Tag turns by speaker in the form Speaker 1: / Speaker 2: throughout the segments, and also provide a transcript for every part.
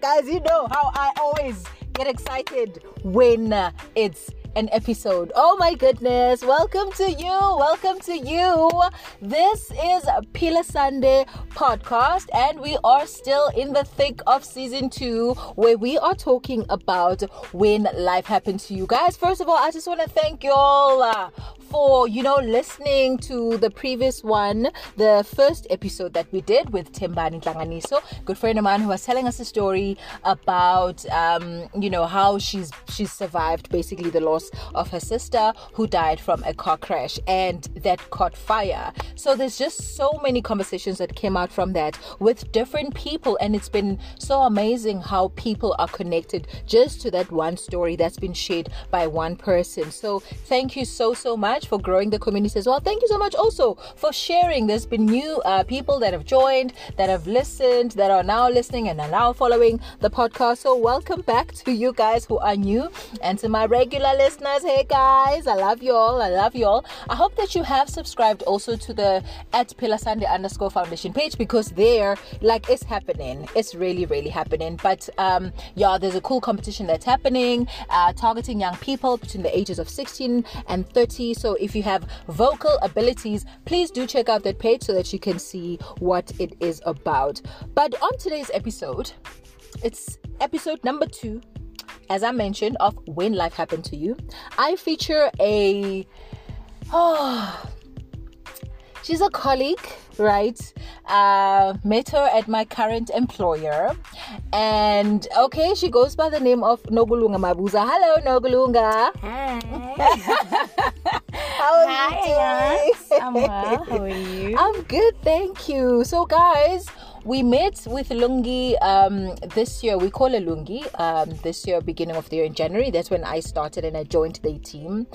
Speaker 1: guys, you know how I always get excited when uh, it's an episode. Oh my goodness. Welcome to you. Welcome to you. This is Pila Sunday podcast, and we are still in the thick of season two where we are talking about when life happened to you guys. First of all, I just want to thank you all uh, for you know listening to the previous one, the first episode that we did with Timbani Tlanganiso, good friend of mine who was telling us a story about um, you know how she's she's survived basically the loss of her sister who died from a car crash and that caught fire. So there's just so many conversations that came out from that with different people, and it's been so amazing how people are connected just to that one story that's been shared by one person. So thank you so so much much for growing the community as well. Thank you so much also for sharing. There's been new uh, people that have joined, that have listened, that are now listening and are now following the podcast. So welcome back to you guys who are new and to my regular listeners. Hey guys, I love you all. I love you all. I hope that you have subscribed also to the at Pillar Sunday underscore foundation page because there, like, it's happening. It's really, really happening. But um, yeah, there's a cool competition that's happening, uh, targeting young people between the ages of 16 and 30. So if you have vocal abilities, please do check out that page so that you can see what it is about. But on today's episode, it's episode number two, as I mentioned, of When Life Happened to You. I feature a. Oh, she's a colleague, right? Uh, met her at my current employer, and okay, she goes by the name of Nokulunga Mabuza. Hello, Nokulunga.
Speaker 2: Hi.
Speaker 1: How are
Speaker 2: Hi,
Speaker 1: you doing?
Speaker 2: I'm well. How are you?
Speaker 1: I'm good, thank you. So, guys, we met with Lungi um, this year. We call her Lungi um, this year, beginning of the year in January. That's when I started and I joined the team.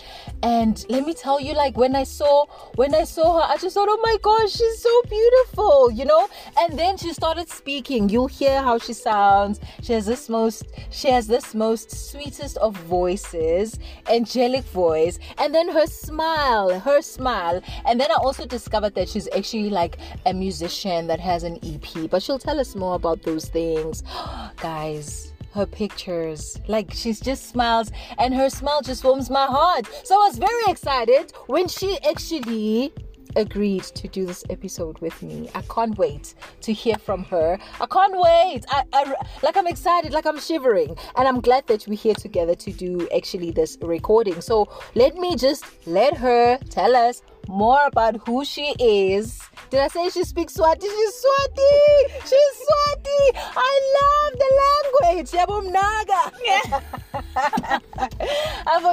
Speaker 1: And let me tell you, like when I saw when I saw her, I just thought, oh my gosh, she's so beautiful, you know. And then she started speaking. You'll hear how she sounds. She has this most she has this most sweetest of voices, angelic voice, and then her smile, her smile. And then I also discovered that she's actually like a musician that has an EP but she'll tell us more about those things. Guys, her pictures, like she's just smiles and her smile just warms my heart. So I was very excited when she actually agreed to do this episode with me. I can't wait to hear from her. I can't wait. I, I like I'm excited, like I'm shivering, and I'm glad that we're here together to do actually this recording. So let me just let her tell us more about who she is. Did I say she speaks Swati? She's Swati. She's Swati. I love the language.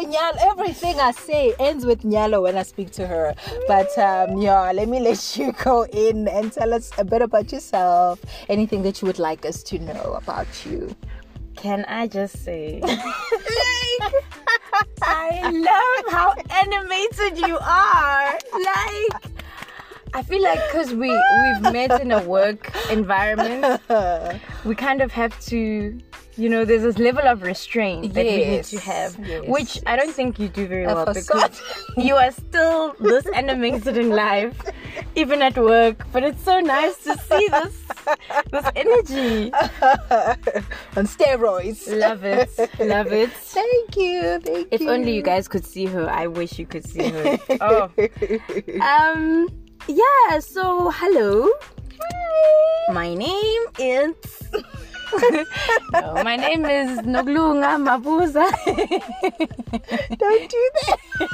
Speaker 1: Nyalo. Everything I say ends with Nyalo when I speak to her. But um, yeah, let me let you go in and tell us a bit about yourself. Anything that you would like us to know about you.
Speaker 2: Can I just say, like, I love how animated you are. Like, I feel like because we we've met in a work environment, we kind of have to you know, there's this level of restraint that yes, we need to have, yes, which yes. I don't think you do very a well facade. because you are still this animated in life, even at work. But it's so nice to see this this energy
Speaker 1: on steroids.
Speaker 2: Love it, love it.
Speaker 1: Thank you, thank
Speaker 2: if
Speaker 1: you.
Speaker 2: If only you guys could see her. I wish you could see her. oh, um, yeah. So hello. Hi. My name is no, my name is Nokulunga Mabuza.
Speaker 1: Don't do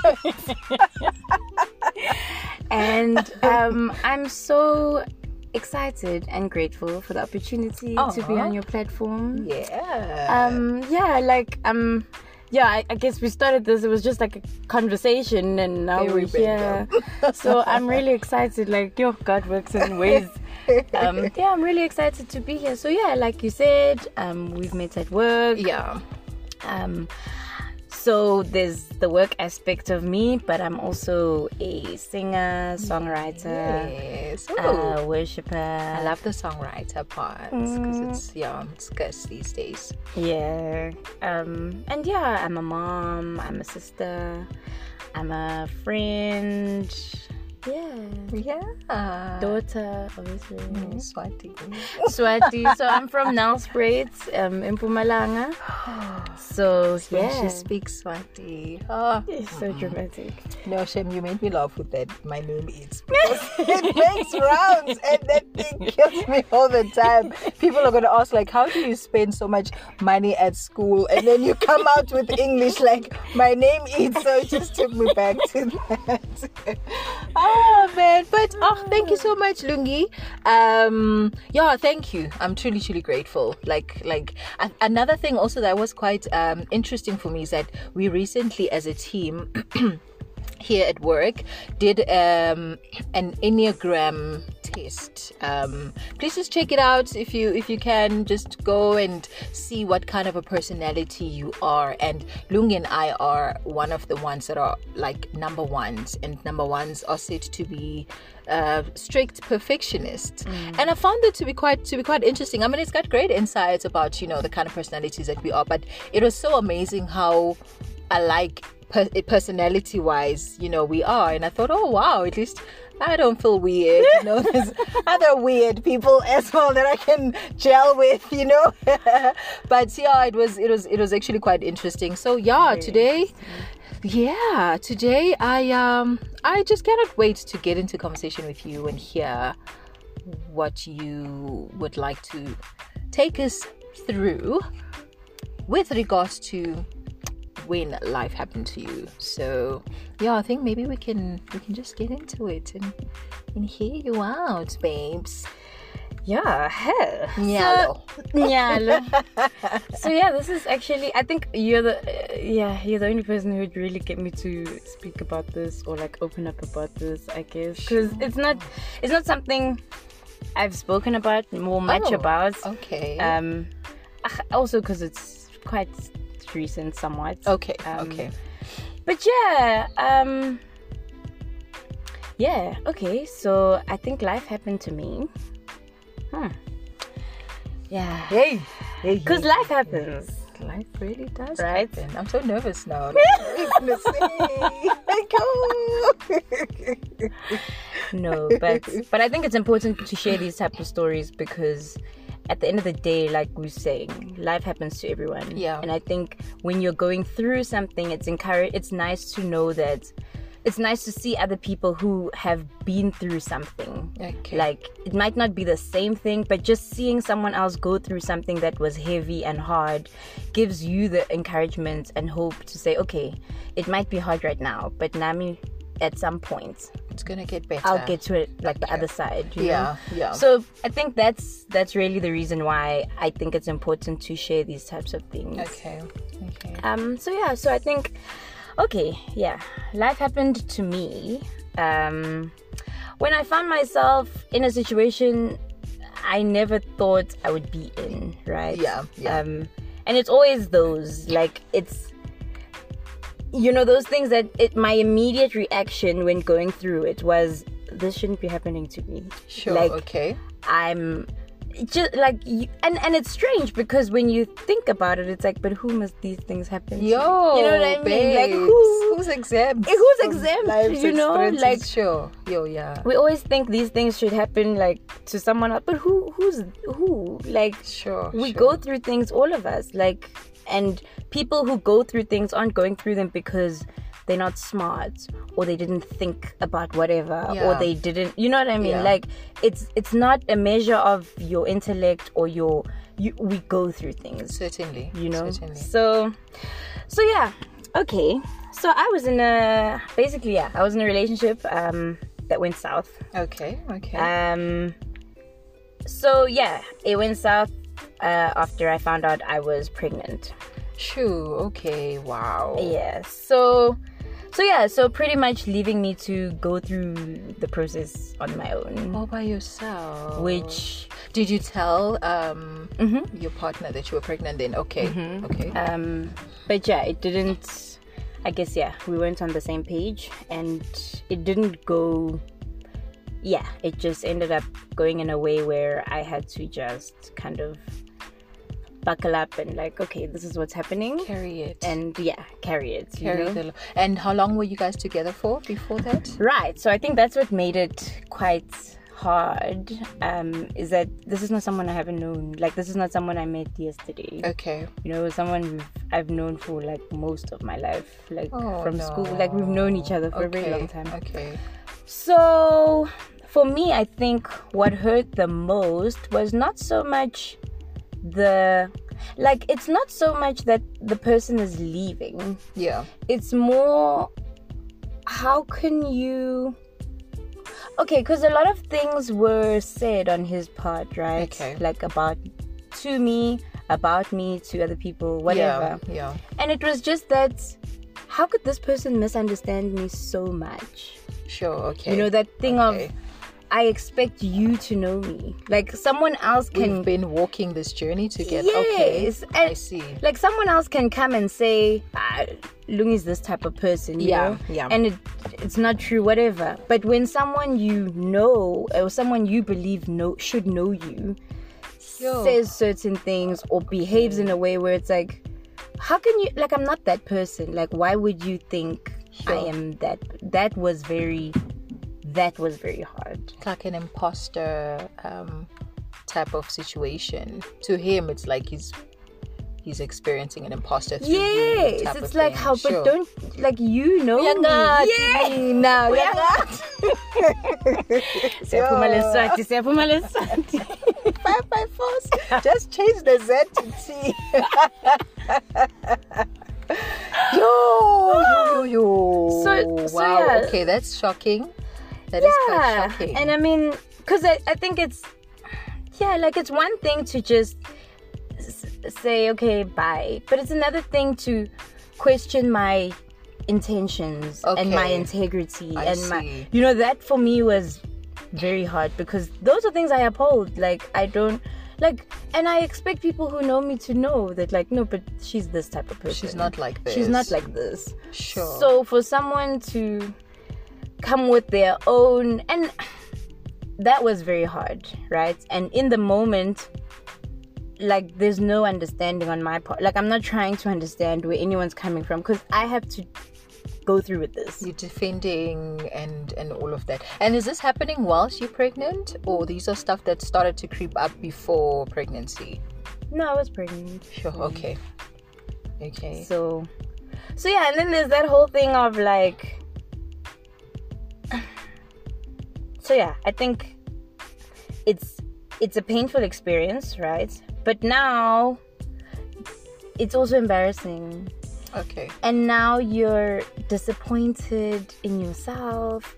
Speaker 1: that.
Speaker 2: and um, I'm so excited and grateful for the opportunity Aww. to be on your platform.
Speaker 1: Yeah.
Speaker 2: Um. Yeah. Like um. Yeah, I, I, guess we started this. It was just like a conversation, and now Very we're here. so I'm really excited. Like, your God works in ways um, yeah, I'm really excited to be here. So yeah, like you said, um, we've met at work.
Speaker 1: Yeah.
Speaker 2: Um, so there's the work aspect of me, but I'm also a singer, songwriter,
Speaker 1: yes.
Speaker 2: uh, worshiper.
Speaker 1: I love the songwriter part because mm. it's yeah, it's good these days.
Speaker 2: Yeah. Um, and yeah, I'm a mom. I'm a sister. I'm a friend Yeah.
Speaker 1: Yeah.
Speaker 2: Daughter, obviously.
Speaker 1: Mm, Swati.
Speaker 2: Swati. so I'm from Nelspruit, um, in Mpumalanga. So yeah,
Speaker 1: she speaks Swati. Oh,
Speaker 2: it's so dramatic.
Speaker 1: no, Shem, you made me laugh with that. My name is. It makes rounds and that thing kills me all the time. People are going to ask, like, how do you spend so much money at school? And then you come out with English like, my name is. So it just took me back to that. oh, man. But, oh, thank you so much, Lungi. Um, yeah, thank you. I'm truly, truly grateful. Like, like a- another thing also that was quite um, interesting for me is that we recently, as a team, here at work did um, an enneagram test. Um, please just check it out if you if you can. Just go and see what kind of a personality you are. And lungi and i are one of the ones that are like number ones. And number ones are said to be uh, strict perfectionists. And i found it to be quite to be quite interesting. I mean it's got great insights about you know the kind of personalities that we are. But it was so amazing how alike per- personality wise you know we are. And i thought oh wow at least i don't feel weird you know there's other weird people as well that i can gel with you know. But yeah it was it was it was actually quite interesting. So yeah today yeah today i um i just cannot wait to get into conversation with you and hear what you would like to take us through with regards to when life happened to you. So yeah, I think maybe we can we can just get into it and and hear you out, babes.
Speaker 2: Yeah, hell.
Speaker 1: Yeah.
Speaker 2: Yeah. so yeah, this is actually. I think you're the. Uh, yeah, you're the only person who would really get me to speak about this or like open up about this. I guess because it's not. It's not something I've spoken about more much
Speaker 1: Oh,
Speaker 2: about.
Speaker 1: Okay.
Speaker 2: Um, also because it's quite recent, somewhat.
Speaker 1: okay.
Speaker 2: um,
Speaker 1: okay.
Speaker 2: But yeah, um Yeah, okay. So I think life happened to me. Hmm. Yeah.
Speaker 1: Hey. Hey.
Speaker 2: Cuz life happens.
Speaker 1: life really does
Speaker 2: Right?
Speaker 1: happen. I'm so nervous now. Like, what are you?
Speaker 2: No, but but I think it's important to share these type of stories because at the end of the day, like we're saying, life happens to everyone.
Speaker 1: Yeah.
Speaker 2: And I think when you're going through something, it's encourage it's nice to know that it's nice to see other people who have been through something.
Speaker 1: Okay.
Speaker 2: Like it might not be the same thing, but just seeing someone else go through something that was heavy and hard gives you the encouragement and hope to say, okay, it might be hard right now, but Nami, at some point,
Speaker 1: it's gonna get better.
Speaker 2: I'll get to it like the other side. you know?
Speaker 1: Yeah, yeah.
Speaker 2: So I think that's that's really the reason why I think it's important to share these types of things.
Speaker 1: Okay. Okay.
Speaker 2: Um. So yeah. So I think, okay, yeah, life happened to me. Um, when I found myself in a situation I never thought I would be in. Right.
Speaker 1: Yeah, yeah.
Speaker 2: Um, and it's always those like it's you know those things that it my immediate reaction when going through it was this shouldn't be happening to me
Speaker 1: Sure.
Speaker 2: like
Speaker 1: okay.
Speaker 2: i'm just like you, and and it's strange because when you think about it it's like but who must these things happen to?
Speaker 1: Yo,
Speaker 2: you know what i mean like who
Speaker 1: who's exempt?
Speaker 2: Eh, who's
Speaker 1: from
Speaker 2: exempt, you know, like-
Speaker 1: sure. Yo, yeah.
Speaker 2: we always think these things should happen like to someone else but who who's who like
Speaker 1: Sure.
Speaker 2: we
Speaker 1: sure.
Speaker 2: go through things all of us like and people who go through things aren't going through them because they're not smart or they didn't think about whatever or they didn't you know what i mean
Speaker 1: Yeah.
Speaker 2: like it's it's not a measure of your intellect or your you we go through things
Speaker 1: Certainly.
Speaker 2: you know
Speaker 1: Certainly.
Speaker 2: so so yeah okay so i was in a basically yeah i was in a relationship um that went south
Speaker 1: Okay. Okay.
Speaker 2: um, so yeah, it went south uh, after I found out I was pregnant.
Speaker 1: Shoo. Okay. Wow.
Speaker 2: Yeah. So, so yeah. So pretty much leaving me to go through the process on my own.
Speaker 1: All by yourself.
Speaker 2: Which,
Speaker 1: did you tell um
Speaker 2: Mhm.
Speaker 1: your partner that you were pregnant? Then okay. Okay.
Speaker 2: um, but yeah, it didn't. I guess yeah, we weren't on the same page, and it didn't go. Yeah, it just ended up going in a way where I had to just kind of buckle up and like, okay, this is what's happening,
Speaker 1: Carry it.
Speaker 2: and yeah, carry it. you
Speaker 1: carry
Speaker 2: know?
Speaker 1: the. And how long were you guys together for before that?
Speaker 2: Right. So I think that's what made it quite hard. Um, is that this is not someone I haven't known. Like this is not someone I met yesterday.
Speaker 1: Okay.
Speaker 2: You know, someone we've, I've known for like most of my life, like
Speaker 1: Oh,
Speaker 2: from school. Like we've known each other for a very long time.
Speaker 1: Okay.
Speaker 2: So for me, I think what hurt the most was not so much the like it's not so much that the person is leaving
Speaker 1: Yeah.
Speaker 2: it's more how can you okay because a lot of things were said on his part right
Speaker 1: Okay.
Speaker 2: like about to me about me to other people whatever
Speaker 1: Yeah. Yeah.
Speaker 2: and it was just that how could this person misunderstand me so much
Speaker 1: Sure. Okay.
Speaker 2: you know that thing
Speaker 1: Okay.
Speaker 2: of i expect you to know me like someone else can
Speaker 1: We've been walking this journey together. Okay.
Speaker 2: Yes,
Speaker 1: I see.
Speaker 2: like someone else can come and say ah, Lungi's this type of person you
Speaker 1: Yeah,
Speaker 2: know?
Speaker 1: yeah.
Speaker 2: and it, it's not true whatever but when someone you know or someone you believe know should know you
Speaker 1: Sure.
Speaker 2: says certain things or behaves in a way where it's like how can you like i'm not that person like why would you think i am that that was very that was very hard
Speaker 1: like an imposter um, type of situation. To him, it's like he's he's experiencing an imposter.
Speaker 2: Yes it's like
Speaker 1: thing.
Speaker 2: how but don't like you know me.
Speaker 1: Uyangati
Speaker 2: yeah siyaphuma leswati siyaphuma leswati
Speaker 1: Five by force. Just change the Z to T. yo, yo, yo, yo.
Speaker 2: So- so
Speaker 1: wow.
Speaker 2: yeah.
Speaker 1: Okay, that's shocking. That is quite shocking.
Speaker 2: and i mean because I, I think it's yeah like it's one thing to just say okay bye but it's another thing to question my intentions and my integrity
Speaker 1: I
Speaker 2: and my you know that for me was very hard because those are things i uphold like i don't like and i expect people who know me to know that like no but she's this type of person
Speaker 1: She's not like this.
Speaker 2: she's not like this
Speaker 1: Sure.
Speaker 2: so for someone to come with their own and that was very hard, right? And in the moment like there's no understanding on my part. Like I'm not trying to understand where anyone's coming from cuz I have to go through with this.
Speaker 1: you're defending and and all of that. And is this happening whilst you're pregnant, or these are stuff that started to creep up before pregnancy?
Speaker 2: No, I was pregnant.
Speaker 1: Sure. Okay. Okay.
Speaker 2: So so yeah, and then there's that whole thing of like So yeah, I think it's it's a painful experience, right? But now it's also embarrassing.
Speaker 1: Okay.
Speaker 2: And now you're disappointed in yourself.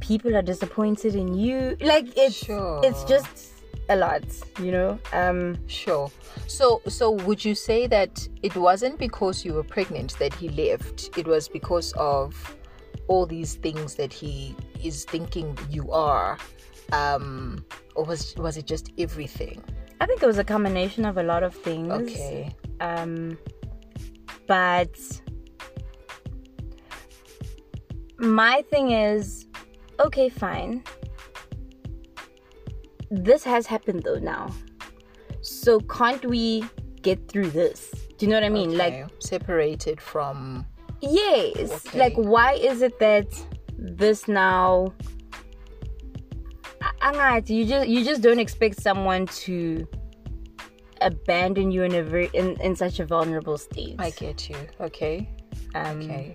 Speaker 2: People are disappointed in you. Like it's
Speaker 1: Sure.
Speaker 2: it's just a lot, you know? Um
Speaker 1: Sure. So so would you say that it wasn't because you were pregnant that he left? It was because of all these things that he is thinking you are. Um or was was it just everything?
Speaker 2: I think it was a combination of a lot of things.
Speaker 1: Okay.
Speaker 2: Um, but my thing is, okay, fine. This has happened though now. So can't we get through this? Do you know what I mean? Like,
Speaker 1: separated from
Speaker 2: yes.
Speaker 1: Okay.
Speaker 2: Like, why is it that this now? You just you just don't expect someone to abandon you in a very in, in such a vulnerable state.
Speaker 1: I get you. Okay.
Speaker 2: Um,
Speaker 1: Okay.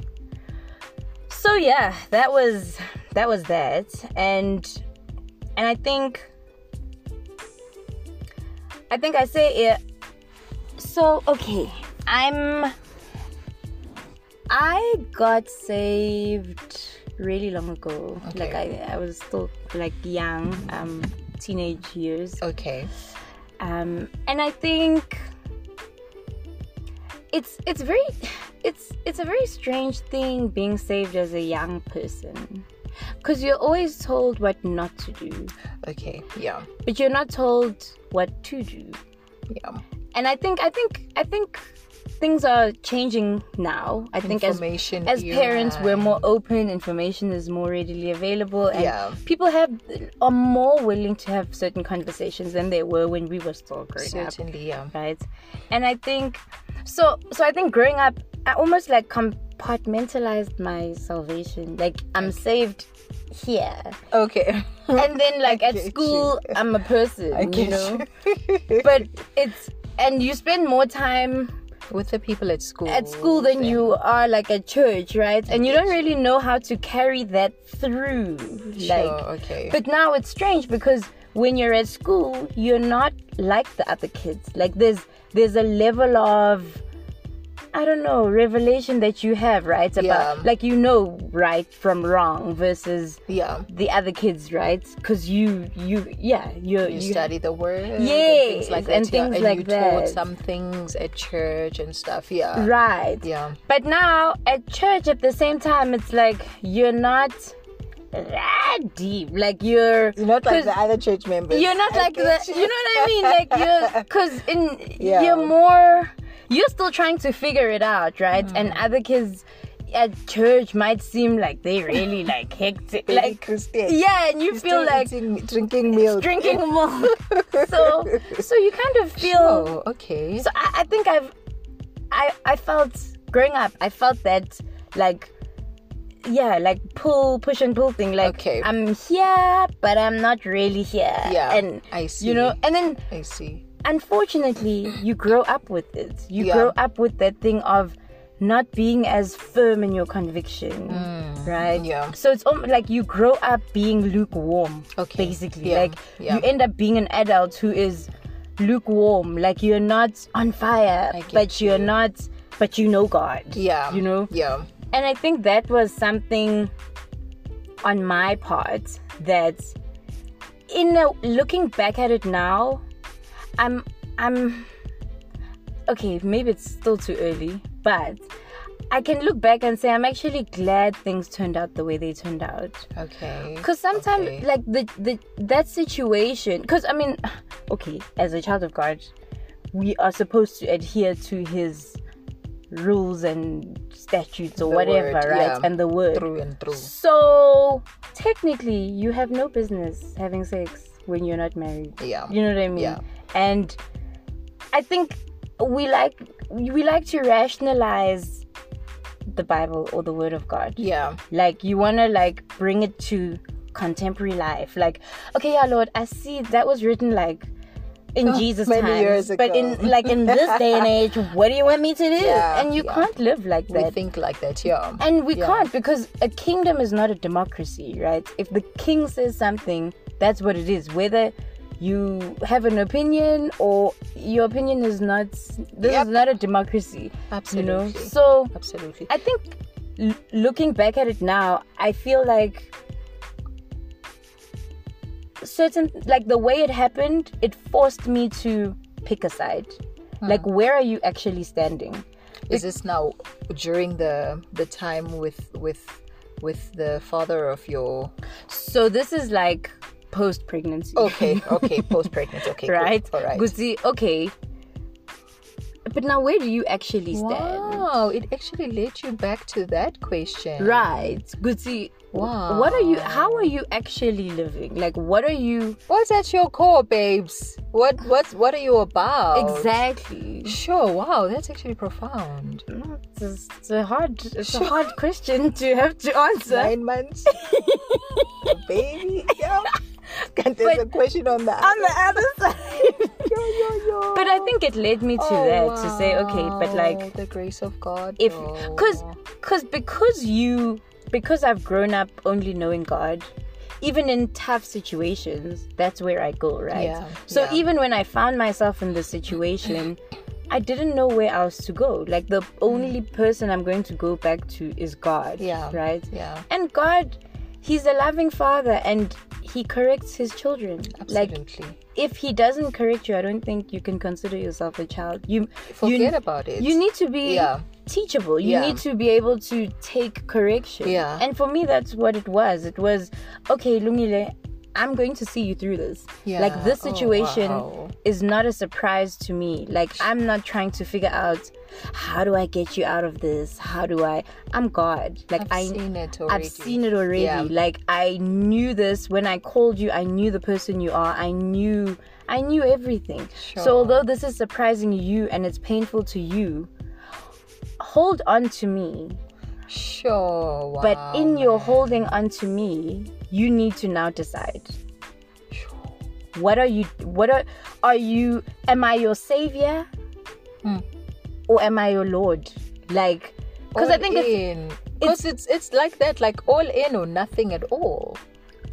Speaker 2: so yeah that was that was that and and i think i think i say it so okay i'm i got saved really long ago like I, I was still like young um teenage years
Speaker 1: Okay.
Speaker 2: um and i think it's it's very it's it's a very strange thing being saved as a young person because you're always told what not to do
Speaker 1: Okay. Yeah.
Speaker 2: but you're not told what to do
Speaker 1: Yeah.
Speaker 2: and i think i think i think things are changing now. I think as as parents we're more open. Information is more readily available, and
Speaker 1: Yeah.
Speaker 2: people have are more willing to have certain conversations than they were when we were still growing up
Speaker 1: Certainly, yeah.
Speaker 2: right and i think so so i think growing up i almost like compartmentalized my salvation like i'm saved here
Speaker 1: Okay.
Speaker 2: and then like at school i'm a person you know
Speaker 1: you.
Speaker 2: but it's and you spend more time
Speaker 1: With the people at school.
Speaker 2: at school than you are like at church right and you don't really know how to carry that through
Speaker 1: Sure,
Speaker 2: like
Speaker 1: okay.
Speaker 2: but now it's strange because when you're at school, you're not like the other kids. Like there's there's a level of I don't know, revelation that you have, right? About
Speaker 1: Yeah.
Speaker 2: like you know right from wrong versus
Speaker 1: yeah.
Speaker 2: the other kids, right? Cuz you you yeah,
Speaker 1: You,
Speaker 2: you
Speaker 1: study the word. and things like that.
Speaker 2: and
Speaker 1: yeah.
Speaker 2: things
Speaker 1: and
Speaker 2: like
Speaker 1: you taught some things at church and stuff. Yeah.
Speaker 2: right.
Speaker 1: Yeah.
Speaker 2: But now at church at the same time it's like you're not that deep. Like you're
Speaker 1: You're not like the other church members.
Speaker 2: you're not like the you know what i mean like you're because in
Speaker 1: Yeah.
Speaker 2: you're more you're still trying to figure it out right and
Speaker 1: Mm.
Speaker 2: other kids at church might seem like they really like hectic like
Speaker 1: Christian.
Speaker 2: yeah and you feel like
Speaker 1: eating, drinking milk.
Speaker 2: drinking milk so so you kind of feel
Speaker 1: Oh, okay.
Speaker 2: so I, I think i've i i felt growing up i felt that like yeah like pull push and pull thing like
Speaker 1: Okay.
Speaker 2: i'm here but i'm not really here
Speaker 1: yeah.
Speaker 2: and
Speaker 1: I see.
Speaker 2: you know and then
Speaker 1: I see.
Speaker 2: Unfortunately you grow up with it you
Speaker 1: Yeah.
Speaker 2: grow up with that thing of not being as firm in your conviction right
Speaker 1: Mm, yeah.
Speaker 2: so it's almost like you grow up being lukewarm
Speaker 1: Okay,
Speaker 2: basically
Speaker 1: yeah,
Speaker 2: like
Speaker 1: yeah.
Speaker 2: you end up being an adult who is lukewarm like you're not on fire but you're
Speaker 1: you.
Speaker 2: not but you know god
Speaker 1: Yeah.
Speaker 2: you know
Speaker 1: Yeah.
Speaker 2: and I think that was something on my part that in a, looking back at it now, I'm I'm okay, maybe it's still too early, but I can look back and say I'm actually glad things turned out the way they turned out.
Speaker 1: Okay.
Speaker 2: Because sometimes,
Speaker 1: Okay.
Speaker 2: like the the that situation, because I mean, okay, as a child of God, we are supposed to adhere to His rules and statutes or
Speaker 1: The
Speaker 2: whatever,
Speaker 1: word,
Speaker 2: right?
Speaker 1: yeah.
Speaker 2: And the word.
Speaker 1: True and true.
Speaker 2: So technically, you have no business having sex when you're not married.
Speaker 1: Yeah.
Speaker 2: You know what I mean?
Speaker 1: Yeah.
Speaker 2: And I think we like we like to rationalize the Bible or the Word of God.
Speaker 1: Yeah.
Speaker 2: Like you wanna like bring it to contemporary life. Like, okay, yeah, Lord, I see that was written like in
Speaker 1: Oh,
Speaker 2: Jesus'
Speaker 1: many
Speaker 2: times,
Speaker 1: years
Speaker 2: but in like in this day and age, what do you want me to do?
Speaker 1: Yeah,
Speaker 2: and you
Speaker 1: yeah.
Speaker 2: can't live like that.
Speaker 1: We think like that. Yeah.
Speaker 2: And we
Speaker 1: Yeah.
Speaker 2: can't because a kingdom is not a democracy, right? If the king says something, that's what it is. Whether you have an opinion or your opinion is not, this
Speaker 1: Yep.
Speaker 2: is not a democracy.
Speaker 1: Absolutely.
Speaker 2: You know? So
Speaker 1: Absolutely.
Speaker 2: I think l- looking back at it now, I feel like certain, like the way it happened, it forced me to pick a side.
Speaker 1: Hmm.
Speaker 2: Like, where are you actually standing?
Speaker 1: Is this now during the the time with with with the father of your
Speaker 2: So this is like post pregnancy.
Speaker 1: okay okay post pregnancy. okay cool.
Speaker 2: right?
Speaker 1: all right
Speaker 2: Guzi, okay. But now, where do you actually stand?
Speaker 1: wow it actually led you back to that question
Speaker 2: Right, Guzi.
Speaker 1: Wow.
Speaker 2: What are you? How are you actually living? Like, what are you
Speaker 1: what's at your core babes what what's what are you about
Speaker 2: exactly?
Speaker 1: sure wow that's actually profound
Speaker 2: mm, It's a, it's a hard, it's a hard question to have to answer.
Speaker 1: nine months baby yeah and there's a question on that
Speaker 2: On the other side.
Speaker 1: yo, yo, yo.
Speaker 2: but I think it led me to
Speaker 1: Oh,
Speaker 2: that to say, okay, but like,
Speaker 1: the grace of God
Speaker 2: if because because because you because I've grown up only knowing God even in tough situations that's where I go right
Speaker 1: Yeah,
Speaker 2: so
Speaker 1: yeah.
Speaker 2: even when I found myself in this situation I didn't know where else to go like the only mm. person I'm going to go back to is God
Speaker 1: Yeah.
Speaker 2: right
Speaker 1: yeah
Speaker 2: and God he's a loving father and he corrects his children
Speaker 1: Absolutely.
Speaker 2: like if he doesn't correct you I don't think you can consider yourself a child you
Speaker 1: forget
Speaker 2: you,
Speaker 1: about it
Speaker 2: you need to be
Speaker 1: Yeah.
Speaker 2: teachable you
Speaker 1: Yeah.
Speaker 2: need to be able to take correction
Speaker 1: Yeah.
Speaker 2: and for me that's what it was it was okay lungile I'm going to see you through this.
Speaker 1: Yeah.
Speaker 2: Like this
Speaker 1: Oh,
Speaker 2: situation
Speaker 1: wow.
Speaker 2: is not a surprise to me. Like I'm not trying to figure out how do I get you out of this? How do I I'm God. Like
Speaker 1: I've
Speaker 2: I
Speaker 1: seen it
Speaker 2: I've
Speaker 1: already.
Speaker 2: seen it already.
Speaker 1: Yeah.
Speaker 2: Like I knew this when I called you. I knew the person you are. I knew I knew everything.
Speaker 1: Sure.
Speaker 2: So although this is surprising you and it's painful to you, hold on to me.
Speaker 1: Sure. Wow,
Speaker 2: But in your
Speaker 1: man.
Speaker 2: holding on to me, you need to now decide. What are you what are are you am I your savior?
Speaker 1: Hmm.
Speaker 2: Or am I your lord? Like because I think it's
Speaker 1: in. Because it's, it's like that, like all in or nothing at all.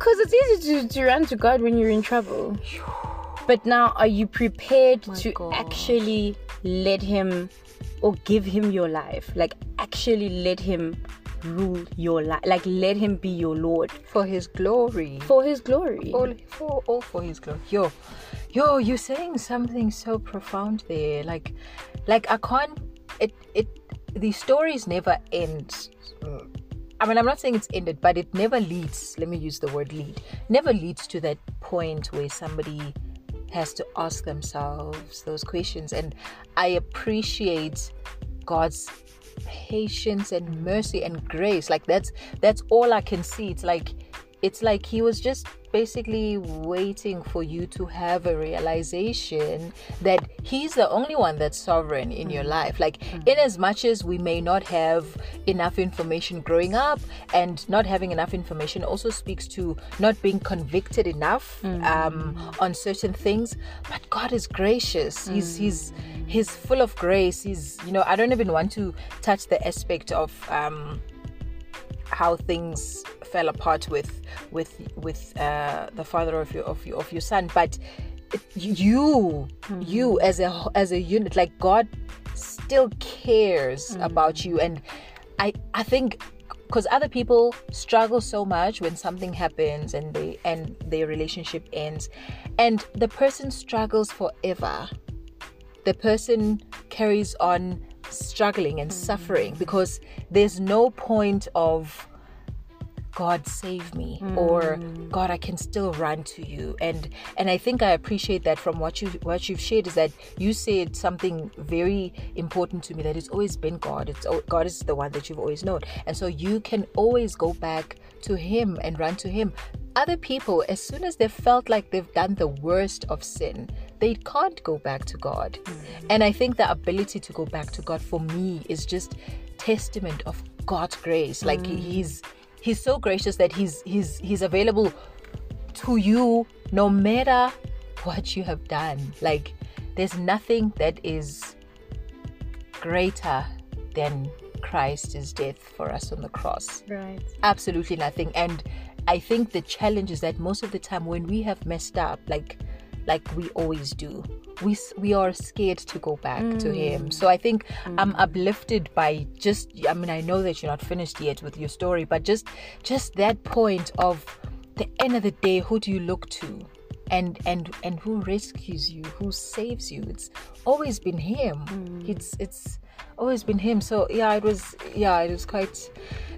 Speaker 2: because it's easy to, to run to God when you're in trouble. But now are you prepared to
Speaker 1: gosh.
Speaker 2: actually let him or give him your life? Like actually let him rule your life. Like let him be your lord
Speaker 1: For his glory.
Speaker 2: for his glory.
Speaker 1: all for all for his glory. Yo, yo, you're saying something so profound there. Like, like I can't. It it the stories never end. I mean, I'm not saying it's ended, but it never leads. Let me use the word lead. Never leads to that point where somebody has to ask themselves those questions. And I appreciate God's patience and mercy and grace. Like that's that's all i can see. It's like it's like he was just basically waiting for you to have a realization that he's the only one that's sovereign in your life. Like in as much as we may not have enough information growing up and not having enough information also speaks to not being convicted enough um, on certain things. But god is gracious. He's he's he's full of grace. He's you know i don't even want to touch the aspect of um how things fell apart with with with uh, the father of your of your of your son. But you mm-hmm. you as a as a unit like god still cares mm-hmm. about you. And i i think because other people struggle so much when something happens and they and their relationship ends. And the person struggles forever. The person carries on struggling and mm-hmm. suffering because there's no point of God save me or hmm. God I can still run to you. And and I think I appreciate that from what you what you've shared is that you said something very important to me that it's always been God. It's God is the one that you've always known. And so you can always go back to him and run to him. Other people as soon as they've felt like they've done the worst of sin they can't go back to God. Hmm. And I think the ability to go back to God for me is just testament of God's grace. Like hmm. he's he's so gracious that he's he's he's available to you no matter what you have done. Like there's nothing that is greater than Christ's death for us on the cross.
Speaker 2: Right.
Speaker 1: absolutely nothing. And i think the challenge is that most of the time when we have messed up like like we always do. We we are scared to go back to mm. him. So i think mm. i'm uplifted by just i mean i know that you're not finished yet with your story but just just that point of the end of the day who do you look to? And and and who rescues you? Who saves you? It's always been him. Mm. It's it's always been him. So yeah it was yeah it was quite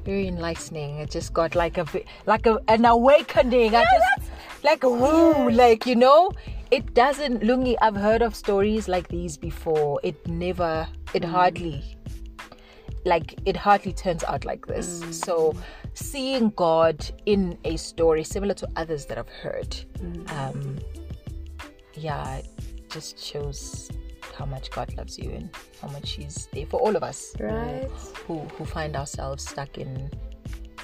Speaker 1: very enlightening. It just got like a like a, an awakening. I just like woo like you know it doesn't lungi i've heard of stories like these before. It never it mm. hardly like it hardly turns out like this. Mm. So seeing god in a story similar to others that i've heard mm. um yeah it just shows how much god loves you and how much he's there for all of us.
Speaker 2: Right.
Speaker 1: who who find ourselves stuck in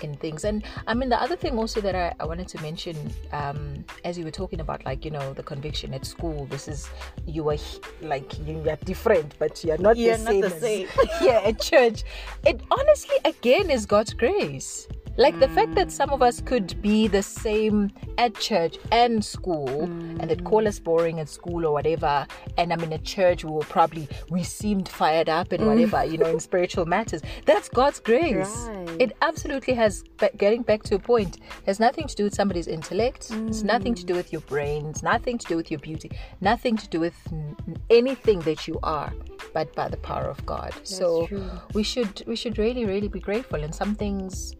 Speaker 1: in things. And i mean the other thing also that i, I wanted to mention um as you were talking about like you know the conviction at school this is you were like you are different but you're not
Speaker 2: You're
Speaker 1: the
Speaker 2: not
Speaker 1: same
Speaker 2: the same.
Speaker 1: yeah at church. It honestly again is god's grace like the fact that some of us could be the same at church and school and they'd call us boring at school or whatever and i'm in a church we were probably we seemed fired up and mm. whatever you know in spiritual matters that's god's grace
Speaker 2: Right.
Speaker 1: It absolutely has. But getting back to a point, has nothing to do with somebody's intellect. It's nothing to do with your brains. Nothing to do with your beauty. Nothing to do with n- anything that you are, but by the power of God. so
Speaker 2: true.
Speaker 1: we should we should really really be grateful. And some things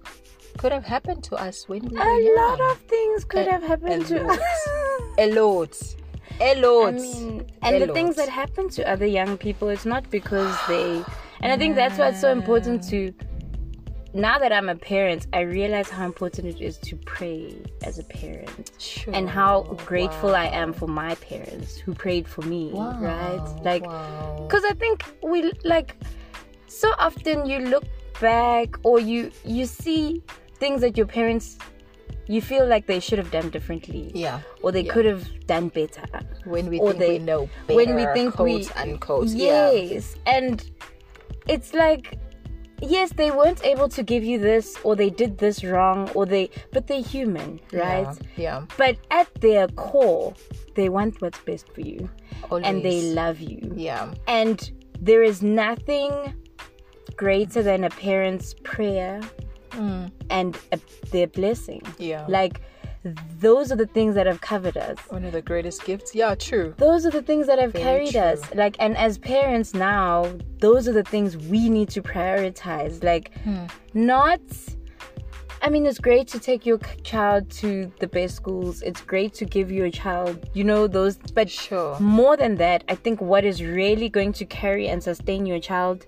Speaker 1: could have happened to us when we were
Speaker 2: a
Speaker 1: young.
Speaker 2: lot of things could
Speaker 1: A-
Speaker 2: have happened to
Speaker 1: lot.
Speaker 2: us.
Speaker 1: a lot, a lot.
Speaker 2: I mean, and
Speaker 1: A
Speaker 2: the things that happen to other young people, it's not because they. And I think that's why it's so important to. Mm. Now that I'm a parent, I realize how important it is to pray as a parent.
Speaker 1: Sure.
Speaker 2: and how grateful I am for my parents who prayed for me,
Speaker 1: Wow,
Speaker 2: right? Like,
Speaker 1: wow.
Speaker 2: because I think we like so often you look back or you you see things that your parents you feel like they should have done differently,
Speaker 1: yeah.
Speaker 2: or they
Speaker 1: yeah.
Speaker 2: could have done better.
Speaker 1: When we
Speaker 2: or
Speaker 1: think
Speaker 2: they-
Speaker 1: we know better,
Speaker 2: when we think we
Speaker 1: quotes, unquotes. Yeah.
Speaker 2: yes, and it's like yes, they weren't able to give you this, or they did this wrong, or they but they're human, right?
Speaker 1: Yeah.
Speaker 2: But at their core, they want what's best for you
Speaker 1: Always.
Speaker 2: and they love you.
Speaker 1: Yeah.
Speaker 2: And there is nothing greater than a parent's prayer
Speaker 1: Mm.
Speaker 2: and a, their blessing.
Speaker 1: Yeah.
Speaker 2: Like, those are the things that have covered us.
Speaker 1: One of the greatest gifts. Yeah, true.
Speaker 2: Those are the things that have
Speaker 1: Very
Speaker 2: carried
Speaker 1: true.
Speaker 2: us. Like, and as parents now, those are the things we need to prioritize. Like,
Speaker 1: Hmm.
Speaker 2: not. I mean, it's great to take your child to the best schools. It's great to give your child, you know, those. But
Speaker 1: Sure.
Speaker 2: more than that, I think what is really going to carry and sustain your child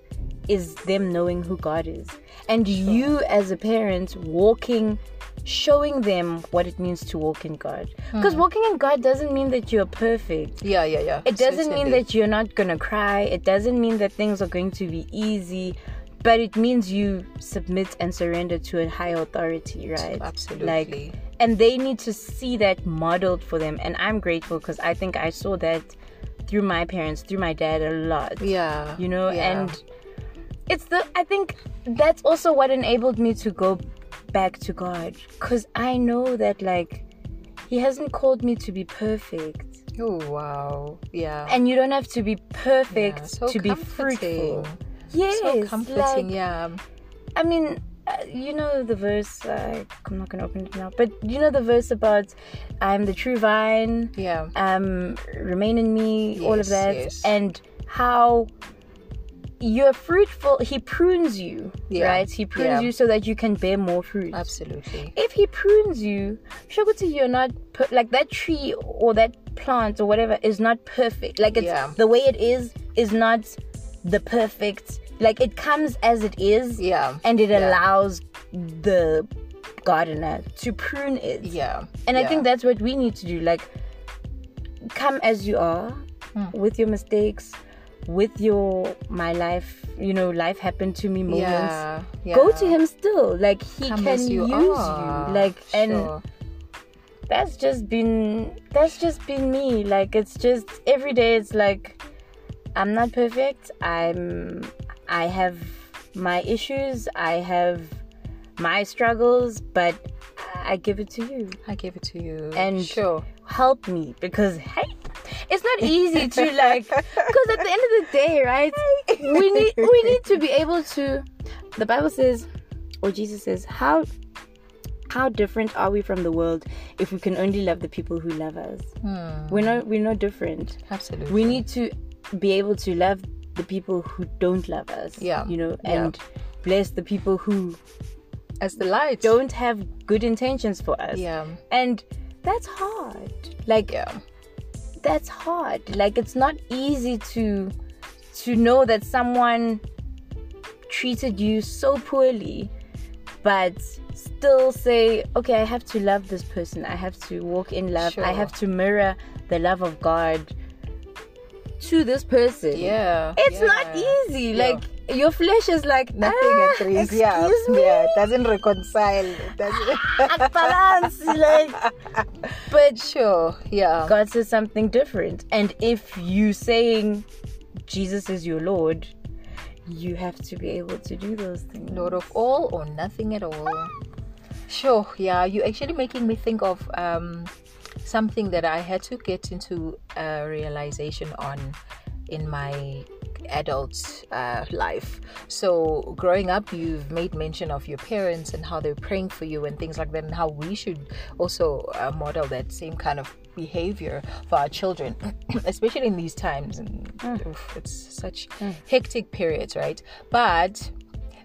Speaker 2: is them knowing who God is. And you, as a parent, walking, showing them what it means to walk in God. Because walking in God doesn't mean that you're perfect.
Speaker 1: Yeah, yeah, yeah.
Speaker 2: It doesn't mean that you're not gonna cry. It doesn't mean that things are going to be easy. But it means you submit and surrender to a higher authority, right?
Speaker 1: Absolutely.
Speaker 2: Like, and they need to see that modeled for them. And I'm grateful because I think I saw that through my parents, through my dad a lot.
Speaker 1: Yeah.
Speaker 2: You know,
Speaker 1: yeah.
Speaker 2: and it's the I think that's also what enabled me to go back to God because I know that like He hasn't called me to be perfect.
Speaker 1: Oh wow. Yeah.
Speaker 2: And you don't have to be perfect
Speaker 1: Yeah, so
Speaker 2: to be
Speaker 1: comforting.
Speaker 2: fruitful. Yes,
Speaker 1: so comforting.
Speaker 2: like,
Speaker 1: yeah.
Speaker 2: I mean, uh, you know the verse. Uh, I'm not gonna open it now, but you know the verse about I'm the true vine.
Speaker 1: Yeah.
Speaker 2: Um, remain in me. all of
Speaker 1: Yes,
Speaker 2: that,
Speaker 1: yes.
Speaker 2: and how you're fruitful. He prunes you,
Speaker 1: Yeah,
Speaker 2: right? He prunes
Speaker 1: yeah.
Speaker 2: you so that you can bear more fruit.
Speaker 1: Absolutely.
Speaker 2: If he prunes you, Shogoti, you're not per- like that tree or that plant or whatever is not perfect. Like it's
Speaker 1: Yeah.
Speaker 2: the way it is is not the perfect. Like it comes as it is,
Speaker 1: Yeah.
Speaker 2: and it allows the gardener to prune it.
Speaker 1: Yeah.
Speaker 2: And I think that's what we need to do. Like, come as you are
Speaker 1: Hmm.
Speaker 2: with your mistakes, with your my life. You know, life happened to me moments.
Speaker 1: yeah. yeah.
Speaker 2: Go to him still. Like he
Speaker 1: Come
Speaker 2: can
Speaker 1: you
Speaker 2: use
Speaker 1: are.
Speaker 2: you. Like and that's just been that's just been me. Like it's just every day. It's like I'm not perfect. I'm I have my issues. I have my struggles, but I give it to you.
Speaker 1: I give it to you.
Speaker 2: And-
Speaker 1: sure.
Speaker 2: help me because hey it's not easy to like because at the end of the day right we need we need to be able to the bible says or jesus says how how different are we from the world if we can only love the people who love us
Speaker 1: Hmm.
Speaker 2: we're not we're not different
Speaker 1: Absolutely.
Speaker 2: we need to be able to love the people who don't love us
Speaker 1: Yeah,
Speaker 2: you know
Speaker 1: yeah.
Speaker 2: and bless the people who
Speaker 1: as the light.
Speaker 2: don't have good intentions for us
Speaker 1: Yeah.
Speaker 2: and that's hard like
Speaker 1: Yeah.
Speaker 2: That's hard like it's not easy to to know that someone treated you so poorly but still say okay i have to love this person i have to walk in love i have to mirror the love of god to this person
Speaker 1: Yeah.
Speaker 2: it's
Speaker 1: yeah.
Speaker 2: not easy
Speaker 1: Yeah.
Speaker 2: like your flesh is like
Speaker 1: Nothing
Speaker 2: ah,
Speaker 1: agrees. Yeah.
Speaker 2: me
Speaker 1: Yeah. It doesn't reconcile. It doesn't.
Speaker 2: balance like but
Speaker 1: sure. Yeah.
Speaker 2: God says something different. And if you saying Jesus is your Lord, you have to be able to do those things.
Speaker 1: Lord of all or nothing at all. Sure, yeah, you're actually making me think of um, something that I had to get into a realization on in my adult uh, life. So, growing up, you've made mention of your parents and how they're praying for you and things like that, and how we should also uh, model that same kind of behavior for our children, especially in these times. And oof, it's such hectic periods, right? But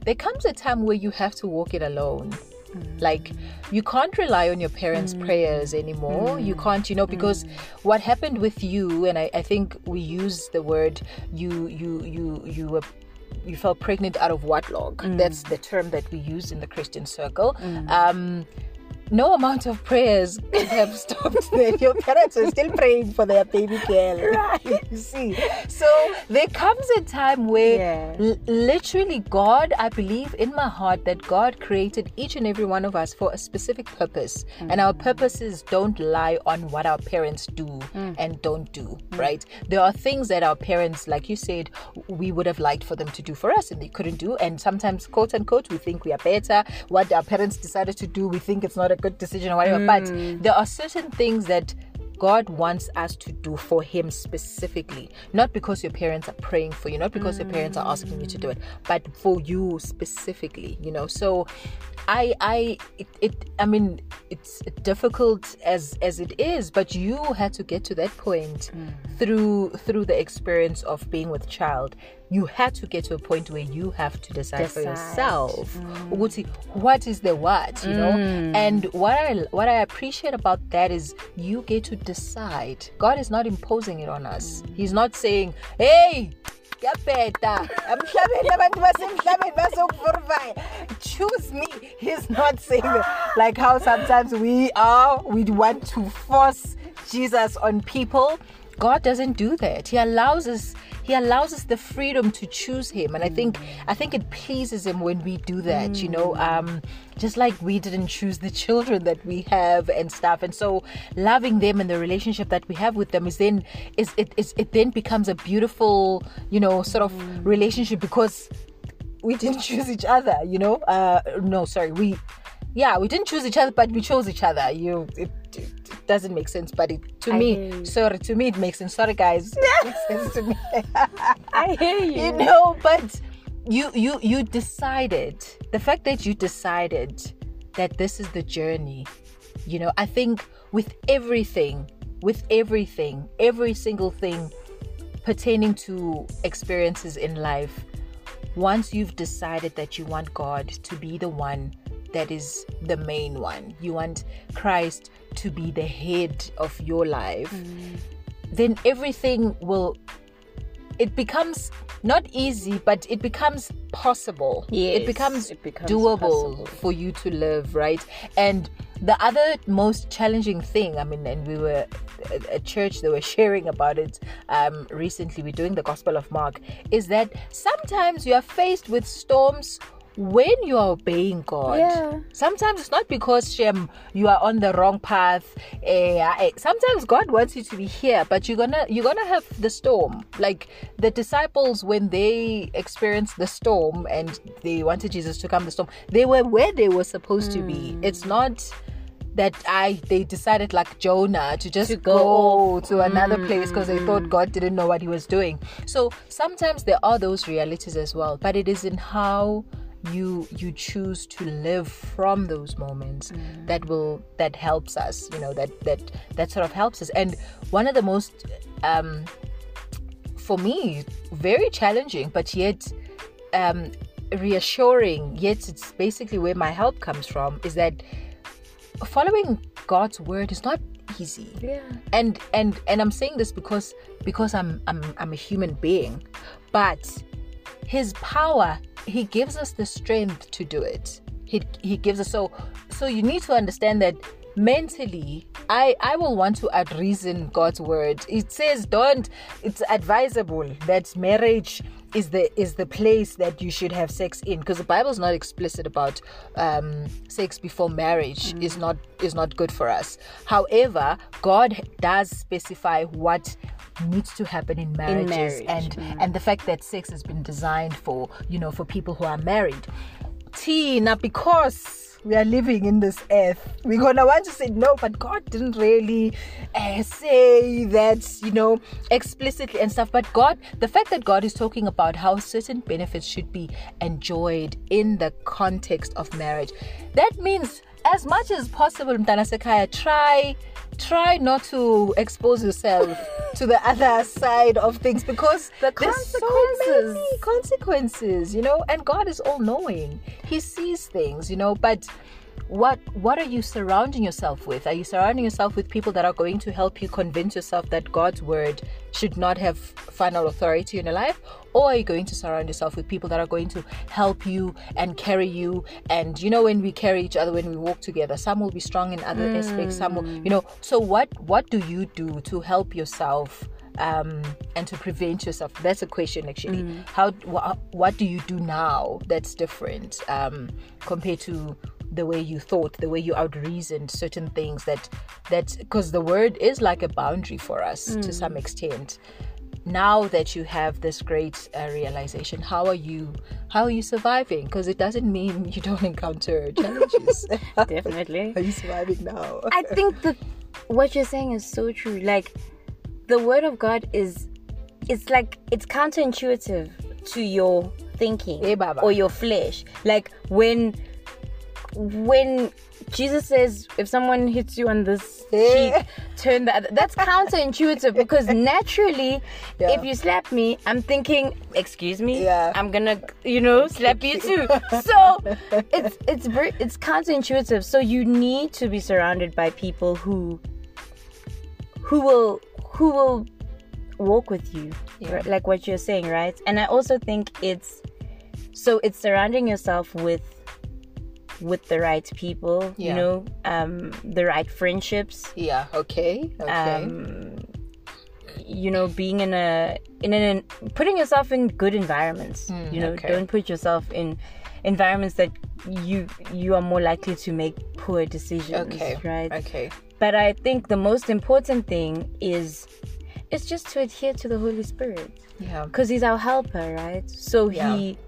Speaker 1: there comes a time where you have to walk it alone. Mm. Like you can't rely on your parents' mm. prayers anymore. You mm. can't, you know, because what happened with you, and I, I think we use the word you you you you were you fell pregnant out of wedlock. That's the term that we use in the Christian circle. Um, no amount of prayers could have stopped that. Your parents are still praying for their baby girl.
Speaker 2: Right.
Speaker 1: you see. So there comes a time where
Speaker 2: Yeah.
Speaker 1: l- literally God, I believe in my heart that God created each and every one of us for a specific purpose. Mm. And our purposes don't lie on what our parents do mm. and don't do, mm. right? There are things that our parents, like you said, we would have liked for them to do for us and they couldn't do. And sometimes, quote unquote, we think we are better. What our parents decided to do, we think it's not a good decision or whatever. But mm. there are certain things that God wants us to do for Him specifically, not because your parents are praying for you, not because your parents are asking you to do it, but for you specifically, you know. So, I, I, it, it, I mean, it's difficult as as it is, but you had to get to that point mm. through through the experience of being with child. You had to get to a point where you have to decide, for yourself. Mm. Ukuthi what is the what you know? Mm. And what i what i appreciate about that is you get to decide. God is not imposing it on us. He's not saying hey kuyabheda emhlabeni abantu basemhlabeni bazokuvuruvaya choose me. He's not saying like how sometimes we are we want to force jesus on people god doesn't do that. He allows us he allows us the freedom to choose him. And i think i think it pleases him when we do that you know um just like we didn't choose the children that we have and stuff. And so loving them and the relationship that we have with them is then is it is it then becomes a beautiful you know sort of relationship because we didn't choose each other you know? Uh no sorry we yeah we didn't choose each other but we chose each other. You it, doesn't make sense but it to
Speaker 2: I
Speaker 1: me sorry to me it makes sense. Sorry guys. It makes sense to me.
Speaker 2: I hear you.
Speaker 1: you. know but you you you decided the fact that you decided that this is the journey you know i think with everything with everything every single thing pertaining to experiences in life once you've decided that you want god to be the one that is the main one. You want christ to be the head of your life then everything will it becomes not easy but it becomes possible.
Speaker 2: Yes,
Speaker 1: it becomes
Speaker 2: it becomes
Speaker 1: doable
Speaker 2: possible.
Speaker 1: for you to live right? And the other most challenging thing i mean and we were a church that were sharing about it um recently we're doing the gospel of mark is that sometimes you are faced with storms when you are obeying God,
Speaker 2: Yeah.
Speaker 1: sometimes it's not because you are on the wrong path. Eh, ah, eh, sometimes God wants you to be here, but you're gonna you're gonna have the storm. Like the disciples when they experienced the storm and they wanted Jesus to calm the storm, they were where they were supposed to be. Hmm. It's not that I they decided like Jonah to just
Speaker 2: To
Speaker 1: go,
Speaker 2: go
Speaker 1: to another hmm, place because they hmm, thought God didn't know what he was doing. So sometimes there are those realities as well, but it is in how you you choose to live from those moments that will that helps us you know that that that sort of helps us. And one of the most um for me very challenging but yet um reassuring yet it's basically where my help comes from is that following god's word is not easy.
Speaker 2: Yeah.
Speaker 1: and and and i'm saying this because because i'm i'm i'm a human being but his power he gives us the strength to do it. He he gives us so so you need to understand that mentally i i will want to add reason god's word. It says don't it's advisable that marriage is the is the place that you should have sex in because the bible's not explicit about um sex before marriage is not is not good for us. However god does specify what needs to happen in marriages
Speaker 2: marriage,
Speaker 1: and and the fact that sex has been designed for you know for people who are married tina because we are living in this earth, we're gonna want to say no, but God didn't really uh, say that, you know, explicitly and stuff. But God, the fact that God is talking about how certain benefits should be enjoyed in the context of marriage, that means as much as possible, Mtana Sekaya, try try not to expose yourself to the other side of things because
Speaker 2: The
Speaker 1: there's
Speaker 2: consequences.
Speaker 1: so many consequences, you know, and God is all knowing. He sees things, you know, but what what are you surrounding yourself with? Are you surrounding yourself with people that are going to help you convince yourself that God's word should not have final authority in your life? Or are you going to surround yourself with people that are going to help you and carry you? And you know, when we carry each other, when we walk together, some will be strong in other aspects, some will, you know. So what what do you do to help yourself? um, and to prevent yourself? That's a question actually. How wha what do you do now that's different um, compared to the way you thought, the way you outreasoned certain things that that because the word is like a boundary for us to some extent. Now that you have this great uh, realization, how are you? How are you surviving? Because it doesn't mean you don't encounter challenges.
Speaker 2: Definitely.
Speaker 1: are you surviving now?
Speaker 2: I think that what you're saying is so true. Like the word of God is it's like it's counterintuitive to your thinking
Speaker 1: Eh, Baba.
Speaker 2: or your flesh. Like when when Jesus says if someone hits you on this cheek, turn that. That's counterintuitive because naturally,
Speaker 1: Yeah.
Speaker 2: if you slap me, I'm thinking, excuse me,
Speaker 1: Yeah.
Speaker 2: I'm gonna, you know, slap you too. So it's it's very it's counterintuitive. So you need to be surrounded by people who who will who will walk with you,
Speaker 1: Yeah.
Speaker 2: right? like what you're saying, right? And I also think it's so it's surrounding yourself with with the right people,
Speaker 1: Yeah.
Speaker 2: you know, um, the right friendships,
Speaker 1: yeah. Okay. Okay.
Speaker 2: um, you know, being in a in an putting yourself in good environments.
Speaker 1: Mm,
Speaker 2: you know,
Speaker 1: okay.
Speaker 2: don't put yourself in environments that you you are more likely to make poor decisions.
Speaker 1: okay.
Speaker 2: right?
Speaker 1: Okay.
Speaker 2: But I think the most important thing is is just to adhere to the Holy Spirit
Speaker 1: Yeah.
Speaker 2: because He's our helper, right? So
Speaker 1: Yeah.
Speaker 2: He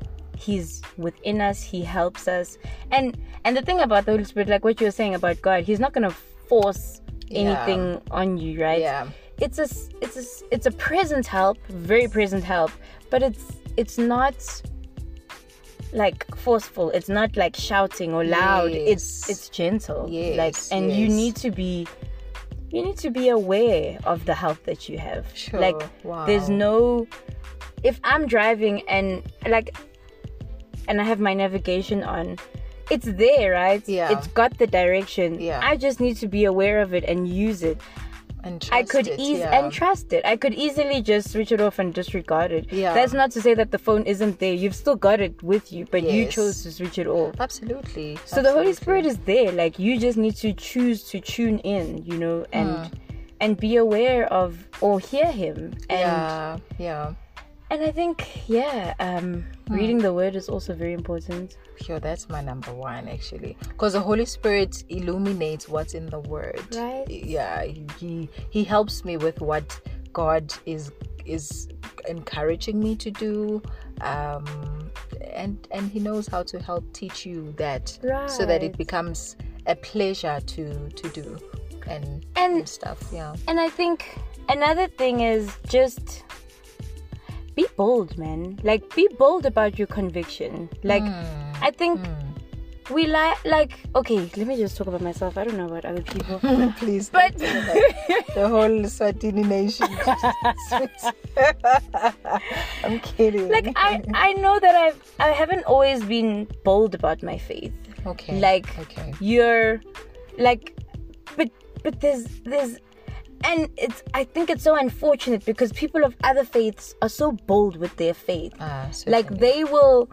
Speaker 2: He's within us. He helps us, and and the thing about the Holy Spirit, like what you were saying about God, He's not gonna force
Speaker 1: Yeah.
Speaker 2: anything on you, right?
Speaker 1: Yeah.
Speaker 2: It's a it's a it's a present help, very present help, but it's it's not like forceful. It's not like shouting or loud. It's
Speaker 1: Yes.
Speaker 2: it's gentle.
Speaker 1: Yes,
Speaker 2: Like and you need to be you need to be aware of the help that you have.
Speaker 1: Sure.
Speaker 2: Like
Speaker 1: Wow.
Speaker 2: there's no if I'm driving and like and I have my navigation on it's there, right?
Speaker 1: Yeah.
Speaker 2: It's got the direction.
Speaker 1: Yeah.
Speaker 2: I just need to be aware of it and use it.
Speaker 1: And
Speaker 2: I
Speaker 1: trust
Speaker 2: could
Speaker 1: it,
Speaker 2: easily
Speaker 1: yeah.
Speaker 2: and trust it. I could easily just switch it off and disregard it.
Speaker 1: Yeah.
Speaker 2: That's not to say that the phone isn't there. You've still got it with you, but you chose to switch it off.
Speaker 1: Absolutely.
Speaker 2: So the Holy Spirit is there. Like you just need to choose to tune in, you know, and
Speaker 1: Hmm.
Speaker 2: and be aware of or hear him. And
Speaker 1: Yeah. Yeah.
Speaker 2: And I think yeah, um
Speaker 1: Hmm.
Speaker 2: reading the word is also very important.
Speaker 1: Sure, that's my number one actually, because the Holy Spirit illuminates what's in the Word.
Speaker 2: Right.
Speaker 1: Yeah, he he helps me with what God is is encouraging me to do, um, and and He knows how to help teach you that, so that it becomes a pleasure to to do, and
Speaker 2: And-
Speaker 1: and stuff. Yeah.
Speaker 2: And I think another thing is just be bold, man. Like be bold about your conviction. Like
Speaker 1: Hmm.
Speaker 2: I think we like like okay, let me just talk about myself. I don't know about other people.
Speaker 1: Please,
Speaker 2: But
Speaker 1: the whole Swatini nation. I'm kidding.
Speaker 2: like I I know that I've I haven't always been bold about my faith.
Speaker 1: okay,
Speaker 2: Like
Speaker 1: okay,
Speaker 2: you're like but but there's there's and it's I think it's so unfortunate because people of other faiths are so bold with their faith.
Speaker 1: ah,
Speaker 2: like they will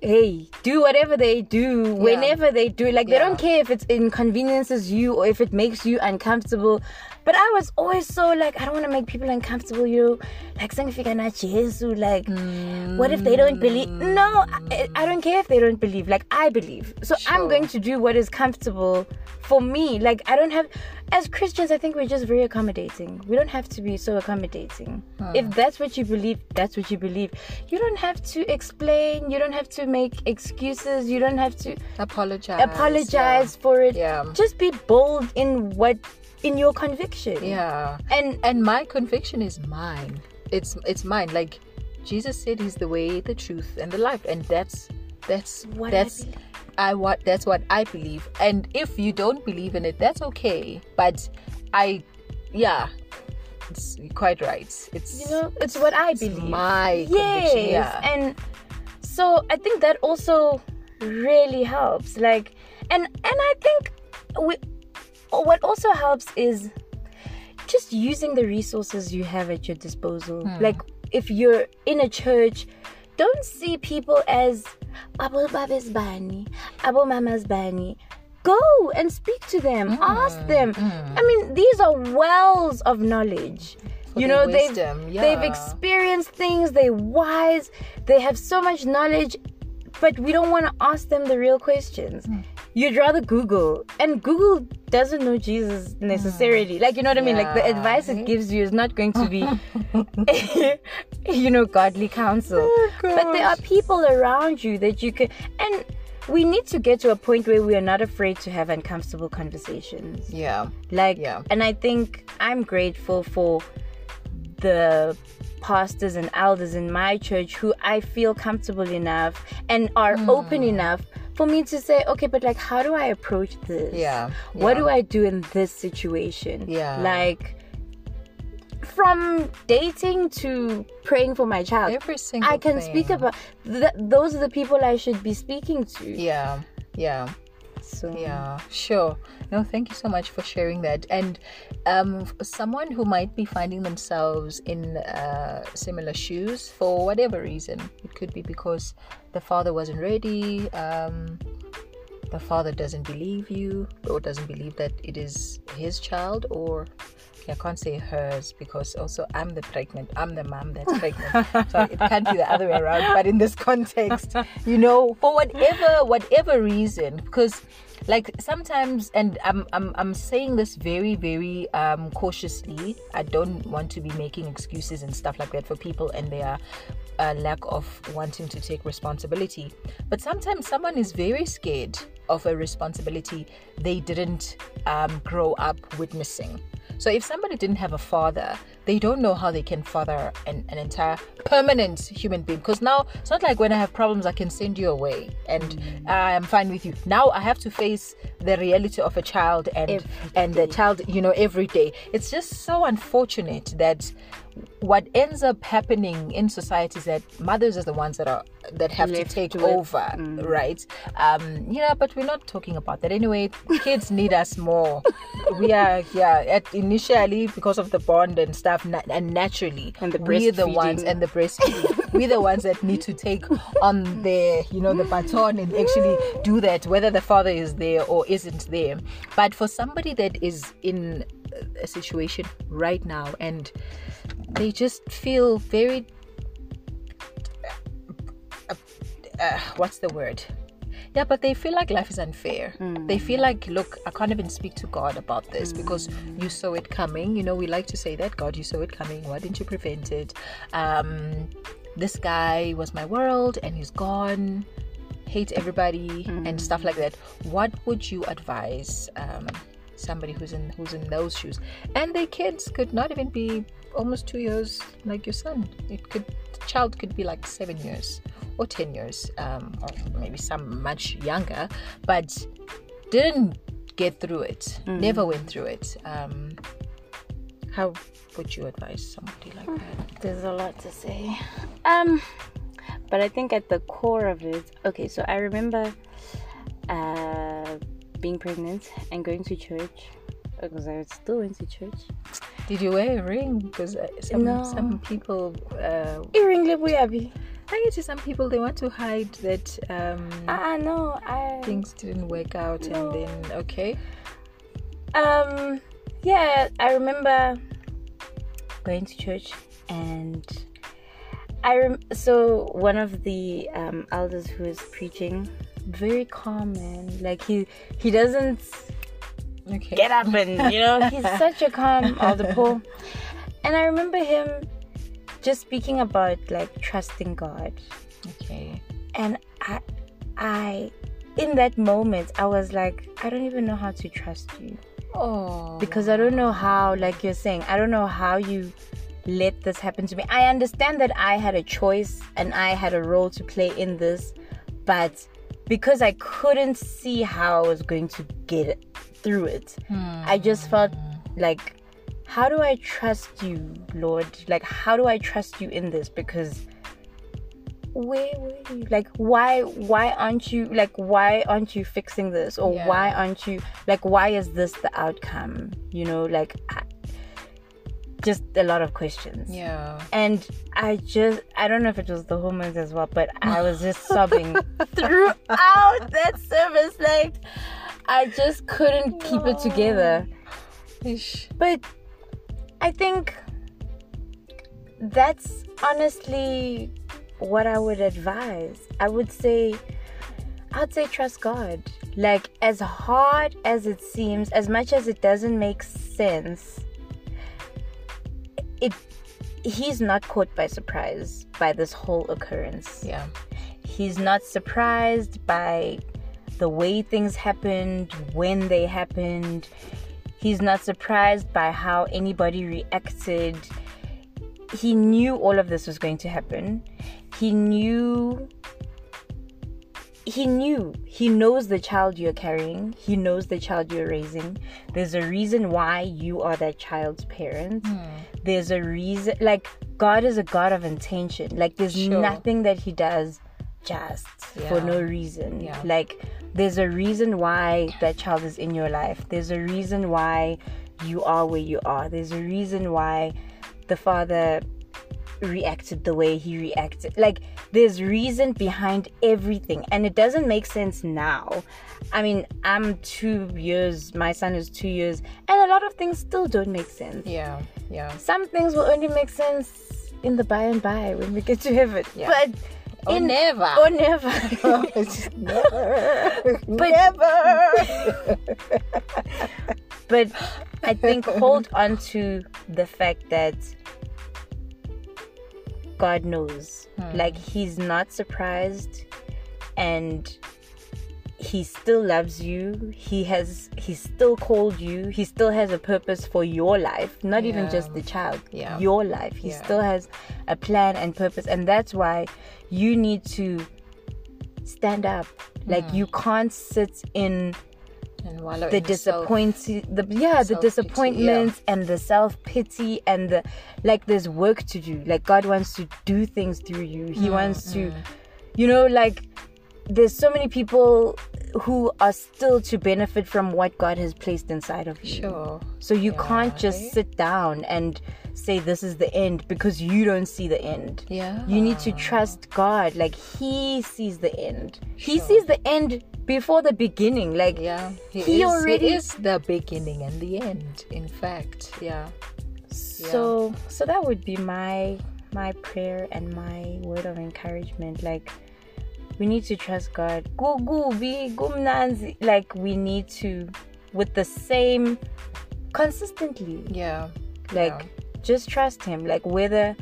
Speaker 2: hey do whatever they do whenever they do. Like they don't care if it inconveniences you or if it makes you uncomfortable but i was always so like i don't want to make people uncomfortable you like saying if you're Jesus, like what if they don't believe? Mm. No I, I don't care if they don't believe like i believe. So i'm going to do what is comfortable for me. Like i don't have as christians i think we're just very accommodating. We don't have to be so accommodating. Hmm. If that's what you believe that's what you believe. You don't have to explain you don't have to make excuses. You don't have to
Speaker 1: apologize.
Speaker 2: apologize for it.
Speaker 1: Yeah.
Speaker 2: Just be bold in what in your conviction.
Speaker 1: Yeah.
Speaker 2: And
Speaker 1: And my conviction is mine. It's it's mine. Like Jesus said he's the way, the truth, and the life. And that's that's
Speaker 2: What I
Speaker 1: that's I what that's what I believe. And if you don't believe in it, that's okay. But I yeah. It's quite right. It's
Speaker 2: you know, it's what I believe.
Speaker 1: my
Speaker 2: yes.
Speaker 1: conviction. Yeah.
Speaker 2: And so I think that also really helps. Like and and I think we what also helps is just using the resources you have at your disposal.
Speaker 1: Hmm.
Speaker 2: Like if you're in a church, don't see people as abo babes bani, abo mamas bani. Go and speak to them. Ask
Speaker 1: Hmm.
Speaker 2: them. I mean, these are wells of knowledge.
Speaker 1: For
Speaker 2: you know, they've
Speaker 1: wisdom,
Speaker 2: they've experienced things. They're wise. They have so much knowledge, but we don't want to ask them the real questions.
Speaker 1: Hmm.
Speaker 2: You'd rather Google, and Google doesn't know Jesus necessarily. Like you know what I mean? Like the advice it gives you is not going to be, you know, godly counsel.
Speaker 1: Oh,
Speaker 2: but there are people around you that you can, and we need to get to a point where we are not afraid to have uncomfortable conversations.
Speaker 1: Yeah.
Speaker 2: Like,
Speaker 1: Yeah.
Speaker 2: and I think I'm grateful for the pastors and elders in my church who I feel comfortable enough and are
Speaker 1: Hmm.
Speaker 2: open enough for me to say, okay, but like, how do I approach this?
Speaker 1: Yeah,
Speaker 2: What
Speaker 1: yeah.
Speaker 2: do I do in this situation?
Speaker 1: Yeah.
Speaker 2: Like, from dating to praying for my child.
Speaker 1: Every single
Speaker 2: I can
Speaker 1: thing.
Speaker 2: speak about th- those are the people I should be speaking to.
Speaker 1: Yeah. Yeah.
Speaker 2: So
Speaker 1: Yeah, sure. No, thank you so much for sharing that. And um, someone who might be finding themselves in uh, similar shoes for whatever reason, it could be because the father wasn't ready, um, the father doesn't believe you, or doesn't believe that it is his child, or I can't say hers because also I'm the pregnant, I'm the mom that's pregnant, so it can't be the other way around. But in this context, you know, for whatever whatever reason, because like sometimes and I'm, I'm i'm saying this very very um cautiously. I don't want to be making excuses and stuff like that for people and their uh, lack of wanting to take responsibility. But sometimes someone is very scared of a responsibility they didn't um, grow up witnessing so if somebody didn't have a father they don't know how they can father an, an entire permanent human being. Because now it's not like when i have problems i can send you away and i'm fine with you. Now i have to face the reality of a child and
Speaker 2: Every
Speaker 1: and the child you know every day. It's just so unfortunate that what ends up happening in society is that mothers are the ones that are that have
Speaker 2: Left
Speaker 1: to take
Speaker 2: to
Speaker 1: over right? Um yeah but we're not talking about that anyway. Kids need us more. We are yeah at initially because of the bond and stuff na- and naturally
Speaker 2: And the
Speaker 1: we're the ones and the breastfeeding. We're the ones that need to take on the you know the baton and actually do that whether the father is there or isn't there. But for somebody that is in a situation right now and they just feel very uh, uh, what's the word? Yeah but they feel like life is unfair. They feel like look i can't even speak to god about this because you saw it coming. You know we like to say that god you saw it coming. Why didn't you prevent it? Um this guy was my world and he's gone. Hate everybody and stuff like that. What would you advise um somebody who's in who's in those shoes? And their kids could not even be almost two years like your son it could the child could be like seven years or ten years um or maybe some much younger but didn't get through it never went through it um how would you advise somebody like that
Speaker 2: there's a lot to say. Um, but I think at the core of it, okay. So I remember uh, being pregnant and going to church because I was still went to church.
Speaker 1: Did you wear a ring because uh, some
Speaker 2: No.
Speaker 1: some people uh
Speaker 2: Earring lebuyabi.
Speaker 1: I get to some people they want to hide that um
Speaker 2: Ah no, I
Speaker 1: things didn't work out
Speaker 2: No.
Speaker 1: and then okay
Speaker 2: Um, yeah, I remember going to church and I rem- so one of the um, elders who was preaching, very calm man. Like he he doesn't
Speaker 1: okay
Speaker 2: get up and you know he's such a calm elder Paul. And I remember him just speaking about like trusting God
Speaker 1: okay
Speaker 2: and I, I, in that moment, I was like, I don't even know how to trust you
Speaker 1: Oh.
Speaker 2: because I don't know how, like you're saying, I don't know how you let this happen to me. I understand that I had a choice and I had a role to play in this, but because I couldn't see how I was going to get through it, hmm. I just felt like, how do I trust you, Lord? Like, how do I trust you in this? Because where were you? Like, why, why aren't you, like, why aren't you fixing this? Or
Speaker 1: Yeah.
Speaker 2: why aren't you, like, why is this the outcome? You know, like, I, just a lot of questions.
Speaker 1: Yeah.
Speaker 2: And I just, I don't know if it was the hormones as well, but I was just sobbing throughout that service. Like, I just couldn't keep it together.
Speaker 1: Ish.
Speaker 2: But I think that's honestly what I would advise. I would say, I'd say trust God. Like, as hard as it seems, as much as it doesn't make sense, it he's not caught by surprise by this whole occurrence
Speaker 1: Yeah.
Speaker 2: he's not surprised by the way things happened, when they happened. He's not surprised by how anybody reacted. He knew all of this was going to happen. He knew. He knew. He knows the child you're carrying. He knows the child you're raising. There's a reason why you are that child's parent. Hmm. There's a reason. Like, God is a God of intention. Like, there's
Speaker 1: Sure.
Speaker 2: nothing that He does just for no reason.
Speaker 1: Yeah.
Speaker 2: Like there's a reason why that child is in your life. There's a reason why you are where you are. There's a reason why the father reacted the way he reacted. Like there's reason behind everything and it doesn't make sense now. I mean, I'm 2 years, my son is 2 years and a lot of things still don't make sense.
Speaker 1: Yeah. Yeah.
Speaker 2: Some things will only make sense in the by and by when we get to heaven.
Speaker 1: Yeah.
Speaker 2: But
Speaker 1: Or
Speaker 2: in
Speaker 1: never.
Speaker 2: or never.
Speaker 1: Oh, never.
Speaker 2: But-
Speaker 1: never.
Speaker 2: but I think hold on to the fact that God knows. Hmm. Like he's not surprised and he still loves you. He has he still called you. He still has a purpose for your life, not even just the child.
Speaker 1: Yeah.
Speaker 2: Your life. He
Speaker 1: Yeah.
Speaker 2: still has a plan and purpose and that's why you need to stand up. Like
Speaker 1: Hmm.
Speaker 2: you can't sit in the
Speaker 1: in
Speaker 2: disappointing the yeah the disappointments and the self-pity and the like there's work to do like god wants to do things through you he
Speaker 1: Mm,
Speaker 2: wants to you know like there's so many people who are still to benefit from what god has placed inside of you
Speaker 1: Sure.
Speaker 2: so you can't just sit down and say this is the end because you don't see the end
Speaker 1: Yeah.
Speaker 2: you need to trust God. Like He sees the end. He sees the end before the beginning. Like
Speaker 1: Yeah. He,
Speaker 2: He
Speaker 1: is,
Speaker 2: already-
Speaker 1: he is the beginning and the end. In fact. Yeah.
Speaker 2: so so that would be my my prayer and my word of encouragement. Like we need to trust God. Go go be gumnanzi. Like we need to with the same consistently.
Speaker 1: Yeah.
Speaker 2: Like just trust him. Like whether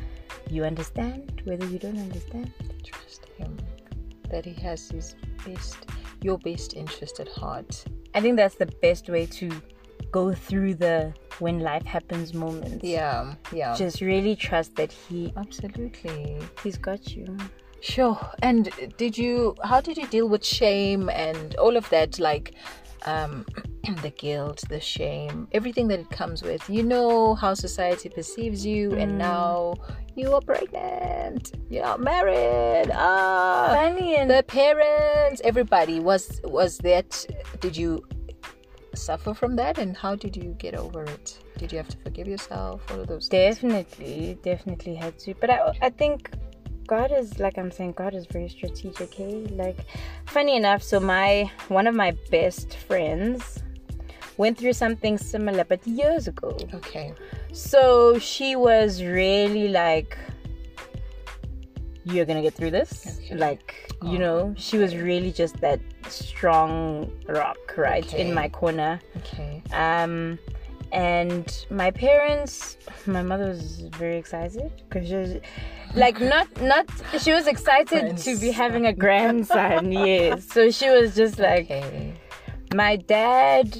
Speaker 2: you understand, whether you don't understand.
Speaker 1: Trust him that he has his best, your best interest at heart.
Speaker 2: I think that's the best way to go through the when life happens moments.
Speaker 1: Yeah. Yeah.
Speaker 2: Just really trust that he
Speaker 1: Absolutely.
Speaker 2: he's got you.
Speaker 1: Sure. And did you? How did you deal with shame and all of that? Like, um, the guilt, the shame, everything that it comes with. You know how society perceives you, and now you are pregnant. You are married. Ah,
Speaker 2: Funny and
Speaker 1: the parents, everybody was was that. Did you suffer from that, and how did you get over it? Did you have to forgive yourself? All of those things.
Speaker 2: definitely, definitely had to. But I I think God is like I'm saying, God is very strategic, hey? Like funny enough, so my one of my best friends went through something similar but years ago.
Speaker 1: Okay.
Speaker 2: So she was really like, You're gonna get through this.
Speaker 1: Okay.
Speaker 2: Like, you
Speaker 1: Oh,
Speaker 2: know, she was really just that strong rock, right?
Speaker 1: Okay.
Speaker 2: In my corner.
Speaker 1: Okay.
Speaker 2: Um and my parents, my mother was very excited because she was like not not she was excited to be having a grandson. yes, so she was just like
Speaker 1: Okay.
Speaker 2: my dad.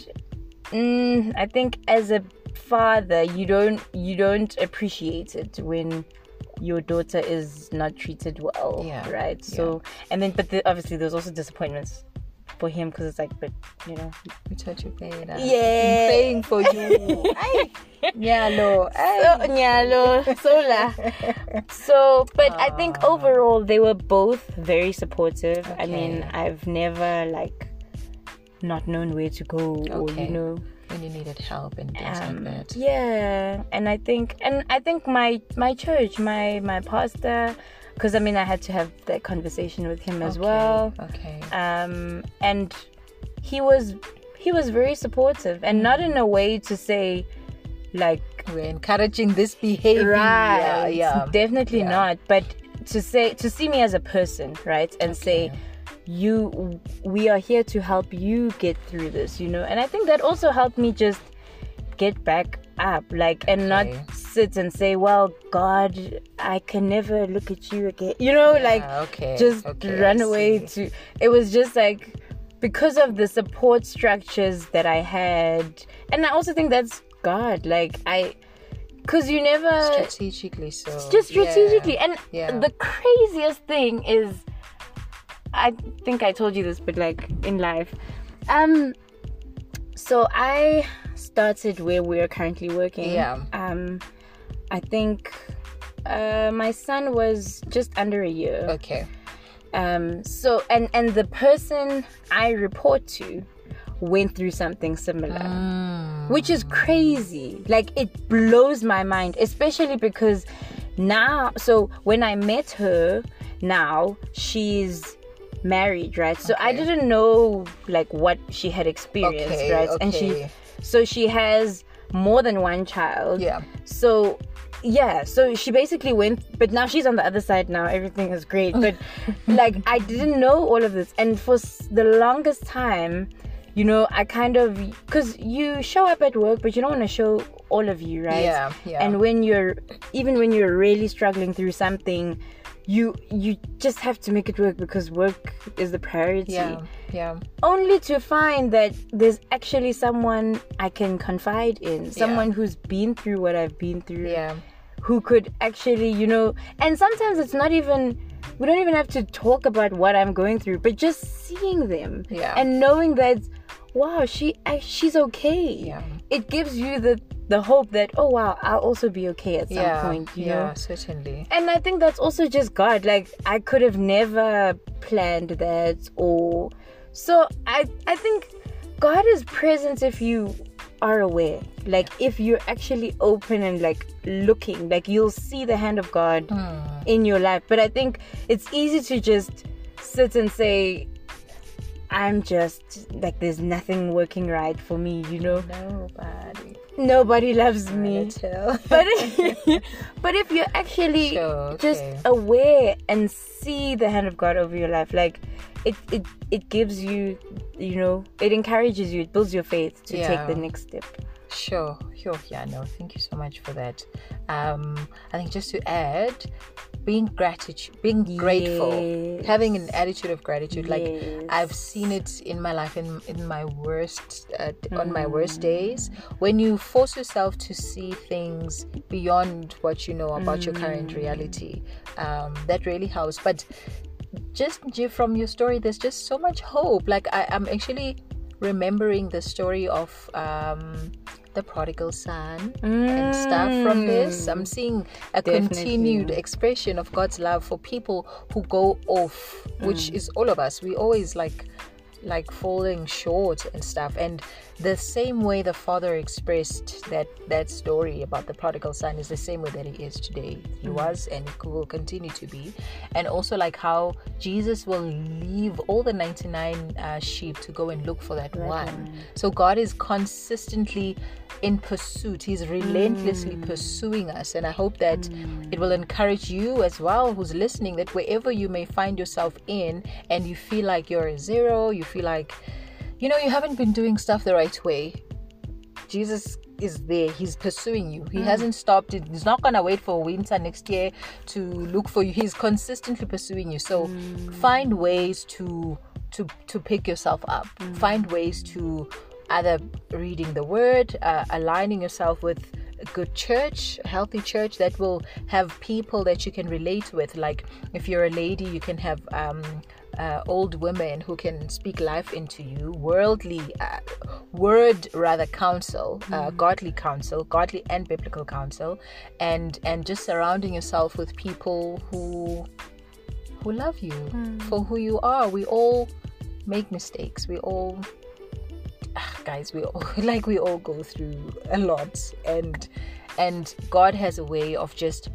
Speaker 2: Mm, I think as a father, you don't you don't appreciate it when your daughter is not treated well,
Speaker 1: Yeah,
Speaker 2: right? So and then but the, obviously there's also disappointments for him because it's like, but you know,
Speaker 1: We taught you better.
Speaker 2: Yeah.
Speaker 1: Been praying for you. Ay. No.
Speaker 2: so nyalo sola so but i think
Speaker 1: Ah.
Speaker 2: overall they were both very supportive i mean i've never like not known where to go or you know
Speaker 1: When you needed help and things
Speaker 2: um,
Speaker 1: like that.
Speaker 2: yeah and i think and i think my my church my my pastor because i mean i had to have that conversation with him as
Speaker 1: Okay,
Speaker 2: well
Speaker 1: Okay.
Speaker 2: um and he was he was very supportive and not in a way to say like
Speaker 1: We're encouraging this behavior.
Speaker 2: right
Speaker 1: Yeah.
Speaker 2: definitely
Speaker 1: Yeah.
Speaker 2: not but to say to see me as a person right and say you we are here to help you get through this you know and i think that also helped me just get back up like and not sit and say well god i can never look at you again you know like
Speaker 1: okay.
Speaker 2: just
Speaker 1: okay,
Speaker 2: run
Speaker 1: I
Speaker 2: away
Speaker 1: see.
Speaker 2: to it was just like because of the support structures that i had and i also think that's god like i because you never
Speaker 1: strategically so.
Speaker 2: just
Speaker 1: yeah.
Speaker 2: strategically and
Speaker 1: Yeah.
Speaker 2: the craziest thing is i think i told you this but like in life um so i started where we're currently working
Speaker 1: Yeah.
Speaker 2: um i think uh my son was just under a year
Speaker 1: Okay.
Speaker 2: um so and and the person i report to went through something similar
Speaker 1: Mm.
Speaker 2: which is crazy. Like it blows my mind, especially because now, so when I met her, now she's married, right? So I didn't know like what she had experienced,
Speaker 1: Okay,
Speaker 2: right? And she,
Speaker 1: okay.
Speaker 2: So she has more than one child.
Speaker 1: Yeah.
Speaker 2: So yeah, so she basically went, but now she's on the other side now. Everything is great, but like I didn't know all of this, and for s- the longest time, you know, I kind of because you show up at work, but you don't want to show all of you, right?
Speaker 1: Yeah, yeah.
Speaker 2: And when you're even when you're really struggling through something, you you just have to make it work because work is the priority
Speaker 1: Yeah. Yeah.
Speaker 2: only to find that there's actually someone I can confide in, someone who's been through what I've been through,
Speaker 1: Yeah.
Speaker 2: who could actually, you know, and sometimes it's not even, we don't even have to talk about what I'm going through, but just seeing them
Speaker 1: Yeah.
Speaker 2: and knowing that, wow, she I- she's okay.
Speaker 1: Yeah.
Speaker 2: It gives you the the hope that oh wow, I'll also be okay at some
Speaker 1: yeah.
Speaker 2: point, you
Speaker 1: yeah.
Speaker 2: know.
Speaker 1: Certainly.
Speaker 2: And I think that's also just God. Like I could have never planned that or so I I think God is present if you are aware. Like if you're actually open and like looking, like you'll see the hand of God hmm. in your life. But I think it's easy to just sit and say I'm just like there's nothing working right for me, you know.
Speaker 1: Nobody.
Speaker 2: Nobody loves me
Speaker 1: Tell.
Speaker 2: but if, but if you're actually
Speaker 1: Sure,
Speaker 2: just aware and see the hand of God over your life, like it it it gives you, you know, it encourages you, it builds your faith to take the next step.
Speaker 1: Sure, sure, yeah, no, thank you so much for that. Um, I think just to add, being gratitude, being grateful, having an attitude of gratitude. Like I've seen it in my life, in in my worst, uh, on my
Speaker 2: Mm.
Speaker 1: worst days, when you force yourself to see things beyond what you know about your
Speaker 2: Mm.
Speaker 1: current reality, um, that really helps. But just from your story, there's just so much hope. Like I, I'm actually remembering the story of um, the prodigal son and stuff from mm. this. I'm seeing a
Speaker 2: Definitely.
Speaker 1: continued expression of God's love for people who go off, which mm. is all of us. We always like like falling short and stuff. And the same way the father expressed that that story about the prodigal son is the same way that he is today. He mm. was and he will continue to be. And also like how jesus will leave all the 99 uh, sheep to go and look for that one. So god is consistently in pursuit he's relentlessly hmm. pursuing us and i hope that it will encourage you as well who's listening that wherever you may find yourself in and you feel like you're a zero you feel like you know you haven't been doing stuff the right way jesus is there. He's pursuing you. He hmm. hasn't stopped. He's not gonna wait for winter next year to look for you. He's consistently pursuing you. So hmm. find ways to to to pick yourself up. Find ways to either reading the word, uh, aligning yourself with a good church, a healthy church that will have people that you can relate with. Like if you're a lady, you can have um, uh, old women who can speak life into you, worldly, uh, word rather counsel, uh, godly counsel, godly and biblical counsel, and and just surrounding yourself with people who who love you for who you are. We all make mistakes. We all guys we all like we all go through a lot and and god has a way of just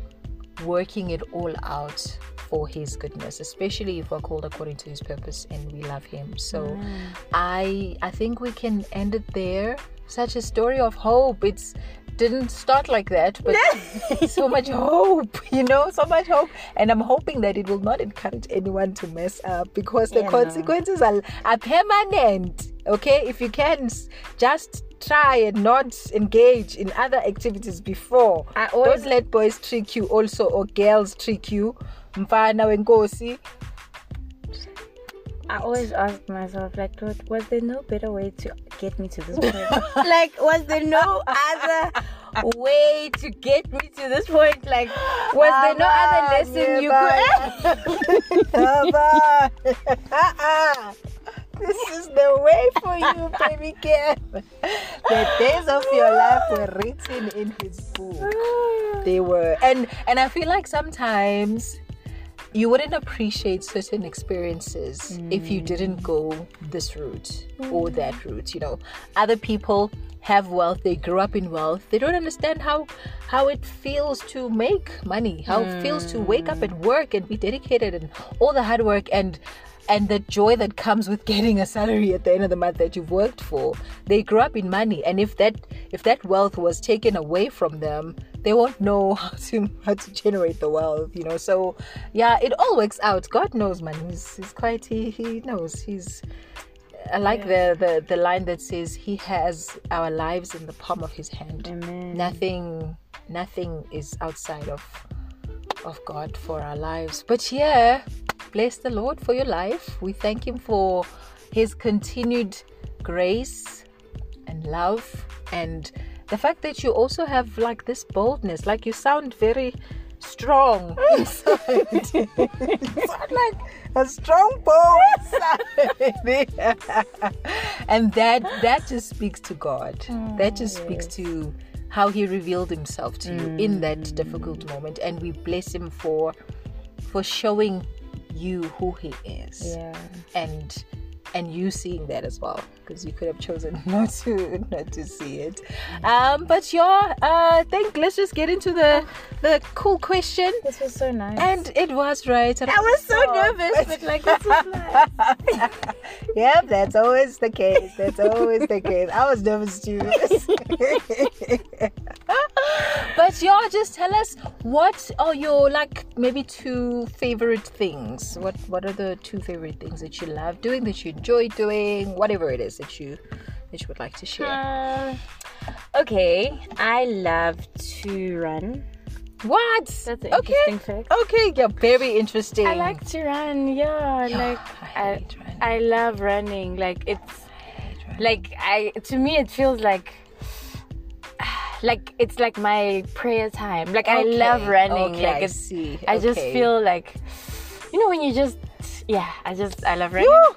Speaker 1: working it all out for his goodness especially if we're called according to his purpose and we love him. So i i think we can end it there. Such a story of hope. It's didn't start like that but so much hope you know so much hope. And i'm hoping that it will not encourage anyone to mess up because the
Speaker 2: Yeah, no.
Speaker 1: consequences are, are permanent okay? If you can just try and not engage in other activities before.
Speaker 2: I always-
Speaker 1: don't let boys trick you also or girls trick you. Mfana wenkosi
Speaker 2: I always ask myself, like, Lord, was there no better way to get me to this point? like, was there no other way to get me to this point? Like, was there no other lesson you could?
Speaker 1: Ah, this is the way for you, baby girl. The days of your life were written in his book. They were, and and I feel like sometimes you wouldn't appreciate certain experiences if you didn't go this route or that route. You know, other people have wealth they grew up in wealth they don't understand how how it feels to make money how it feels to wake up and mm. work and be dedicated and all the hard work and and the joy that comes with getting a salary at the end of the month that you've worked for they grew up in money and if that if that wealth was taken away from them they won't know how to how to generate the wealth you know so yeah it all works out god knows man he's, he's quite he, he knows he's I like the, the the line that says he has our lives in the palm of his hand.
Speaker 2: Amen.
Speaker 1: Nothing nothing is outside of of God for our lives. But yeah, bless the Lord for your life. We thank him for his continued grace and love and the fact that you also have like this boldness like you sound very strong inside. sound like a strong inside. and that that just speaks to god mm, that just speaks to how he revealed himself to you in mm. that difficult moment and we bless him for for showing you who he is
Speaker 2: Yeah.
Speaker 1: and and you seeing that as well because you could have chosen not to not to see it. Um but yeah uh think let's just get into the the cool question.
Speaker 2: This was so nice.
Speaker 1: and it was right.
Speaker 2: I was so nervous, but like this was nice.
Speaker 1: yep that's always the case. That's always the case. I was nervous too. But yeah just tell us what are your like maybe two favorite things? What what are the two favorite things that you love doing that you enjoy doing whatever it is that you that you would like to share
Speaker 2: Um, okay, I love to run.
Speaker 1: what
Speaker 2: That's an
Speaker 1: okay
Speaker 2: interesting fact.
Speaker 1: okay yeah very interesting
Speaker 2: I like to run. Yeah,
Speaker 1: Yeah,
Speaker 2: like
Speaker 1: I
Speaker 2: I. I love running. Like it's
Speaker 1: Right.
Speaker 2: like I to me it feels like like it's like my prayer time. Like I love running.
Speaker 1: okay,
Speaker 2: like
Speaker 1: I see,
Speaker 2: I just feel like you know when you just yeah, I just I love running.
Speaker 1: Woo!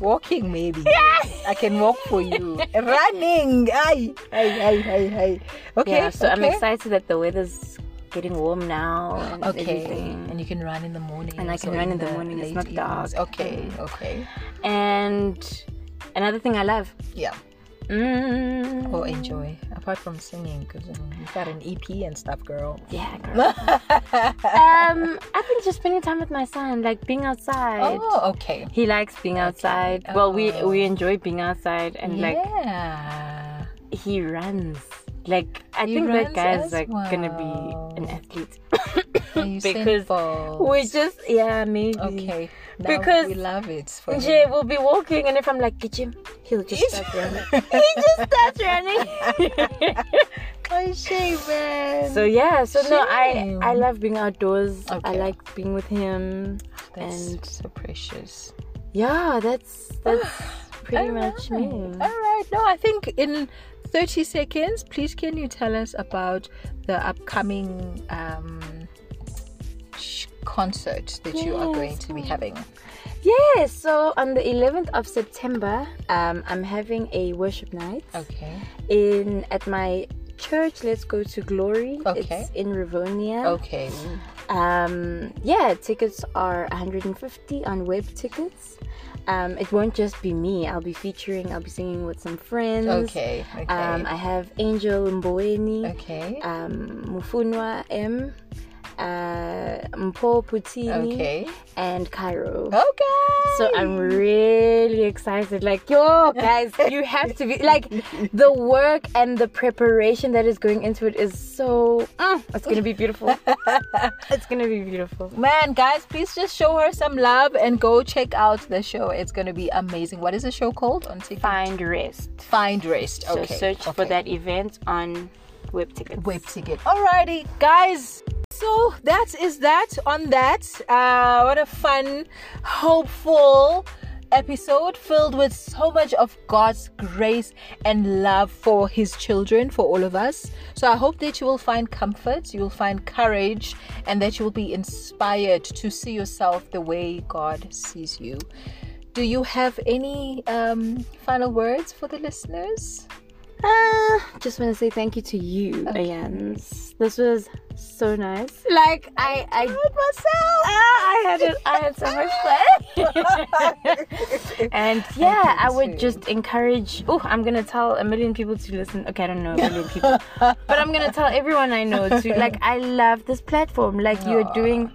Speaker 1: Walking maybe. Yes. I can walk for you. Running. Ay, ay, ay, ay, ay. Okay.
Speaker 2: yeah, so I'm excited that the weather's getting warm now and
Speaker 1: Okay.
Speaker 2: everything.
Speaker 1: And you can run in the morning.
Speaker 2: And I can run in the morning, it's not dark.
Speaker 1: Okay. Okay.
Speaker 2: And another thing I love.
Speaker 1: Yeah.
Speaker 2: Mm,
Speaker 1: Or enjoy. Apart from singing, because um, you've got an EP and stuff, girl.
Speaker 2: Yeah, girl. um, I've been just spending time with my son, like being outside.
Speaker 1: Oh, okay.
Speaker 2: He likes being outside. Well, we
Speaker 1: Oh.
Speaker 2: we enjoy being outside, and like
Speaker 1: yeah.
Speaker 2: he runs. Like I
Speaker 1: He
Speaker 2: think that guy's like gonna be an athlete. Because we just yeah maybe
Speaker 1: Okay.
Speaker 2: Because
Speaker 1: we love it for him.
Speaker 2: Jay will be walking, and if I'm like, get him, he'll just start running. he just starts running.
Speaker 1: Oh, shame, man.
Speaker 2: so yeah, so no, I I love being outdoors. I like being with him,
Speaker 1: That's
Speaker 2: and
Speaker 1: so precious.
Speaker 2: yeah, that's that's pretty much me.
Speaker 1: All right. No, I think in 30 seconds, please can you tell us about the upcoming um, concert that you are going to be having?
Speaker 2: Yes, so on the 11th of September, um, I'm having a worship night
Speaker 1: Okay.
Speaker 2: in at my church. Let's go to glory.
Speaker 1: Okay.
Speaker 2: It's in Rivonia.
Speaker 1: Okay.
Speaker 2: Um, yeah, tickets are 150 on Webtickets. Um, it won't just be me. I'll be featuring. I'll be singing with some friends.
Speaker 1: Okay. Okay.
Speaker 2: Um, I have Angel Mboweni,
Speaker 1: okay.
Speaker 2: um, Mufunwa M, uh, Mpo Putini,
Speaker 1: Okay.
Speaker 2: and Cairo.
Speaker 1: Okay.
Speaker 2: So I'm really excited. Like, yo, guys, you have to be like the work and the preparation that is going into it is so. Mm, it's gonna be beautiful. it's gonna be beautiful.
Speaker 1: Man, guys, please just show her some love and go check out the show. It's going to be amazing. What is the show called on TikTok?
Speaker 2: Find rest.
Speaker 1: Find Rest. Okay.
Speaker 2: So
Speaker 1: Okay.
Speaker 2: search for that event on Webtickets.
Speaker 1: web ticket. Alrighty, guys. So that is that on that. Uh, what a fun, hopeful episode filled with so much of God's grace and love for His children, for all of us. So I hope that you will find comfort, you will find courage, and that you will be inspired to see yourself the way God sees you. Do you have any um, final words for the listeners?
Speaker 2: Uh, just want to say thank you to you, Ayans. This was so nice. Like I, I,
Speaker 1: myself.
Speaker 2: Ah, I had it. I had so much fun. and yeah, I would
Speaker 1: too.
Speaker 2: just encourage. Oh, I'm gonna tell a million people to listen. Okay, I don't know a million people, but I'm gonna tell everyone I know to like. I love this platform. Like you're doing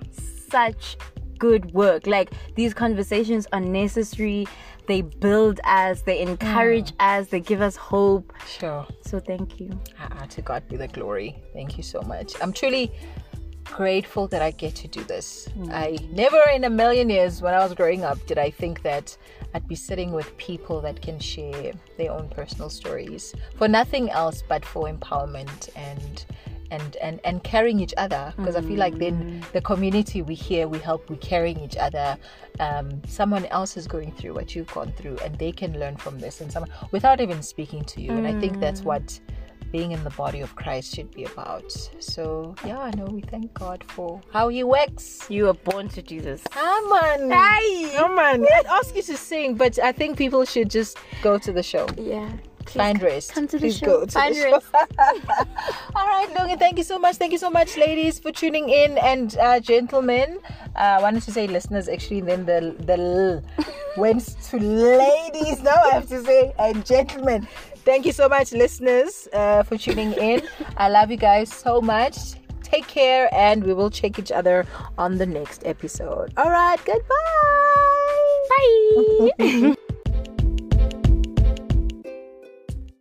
Speaker 2: such good work. Like these conversations are necessary. They build us. They encourage mm. us. They give us hope.
Speaker 1: Sure.
Speaker 2: So thank you.
Speaker 1: Ah, ah, to God be the glory. Thank you so much. I'm truly grateful that I get to do this. Mm. I never in a million years when I was growing up did I think that I'd be sitting with people that can share their own personal stories for nothing else but for empowerment and and and, and carrying each other because I feel like then the community we hear we help we carrying each other um, someone else is going through what you've gone through and they can learn from this and someone without even speaking to you and I think that's what being in the body of Christ should be about. So yeah, I know we thank God for how He works.
Speaker 2: You were born to do this.
Speaker 1: Ah man,
Speaker 2: Hey.
Speaker 1: oh man. I'd ask you to sing, but I think people should just go to the show.
Speaker 2: Yeah. Please
Speaker 1: Find rest.
Speaker 2: Come to the
Speaker 1: Please
Speaker 2: show.
Speaker 1: go to
Speaker 2: Find
Speaker 1: the show. All right, Logan. Thank you so much. Thank you so much, ladies, for tuning in, and uh, gentlemen. Uh, I wanted to say listeners, actually, then the the l went to ladies. Now I have to say and gentlemen. Thank you so much, listeners, uh, for tuning in. I love you guys so much. Take care, and we will check each other on the next episode. All right, goodbye.
Speaker 2: Bye.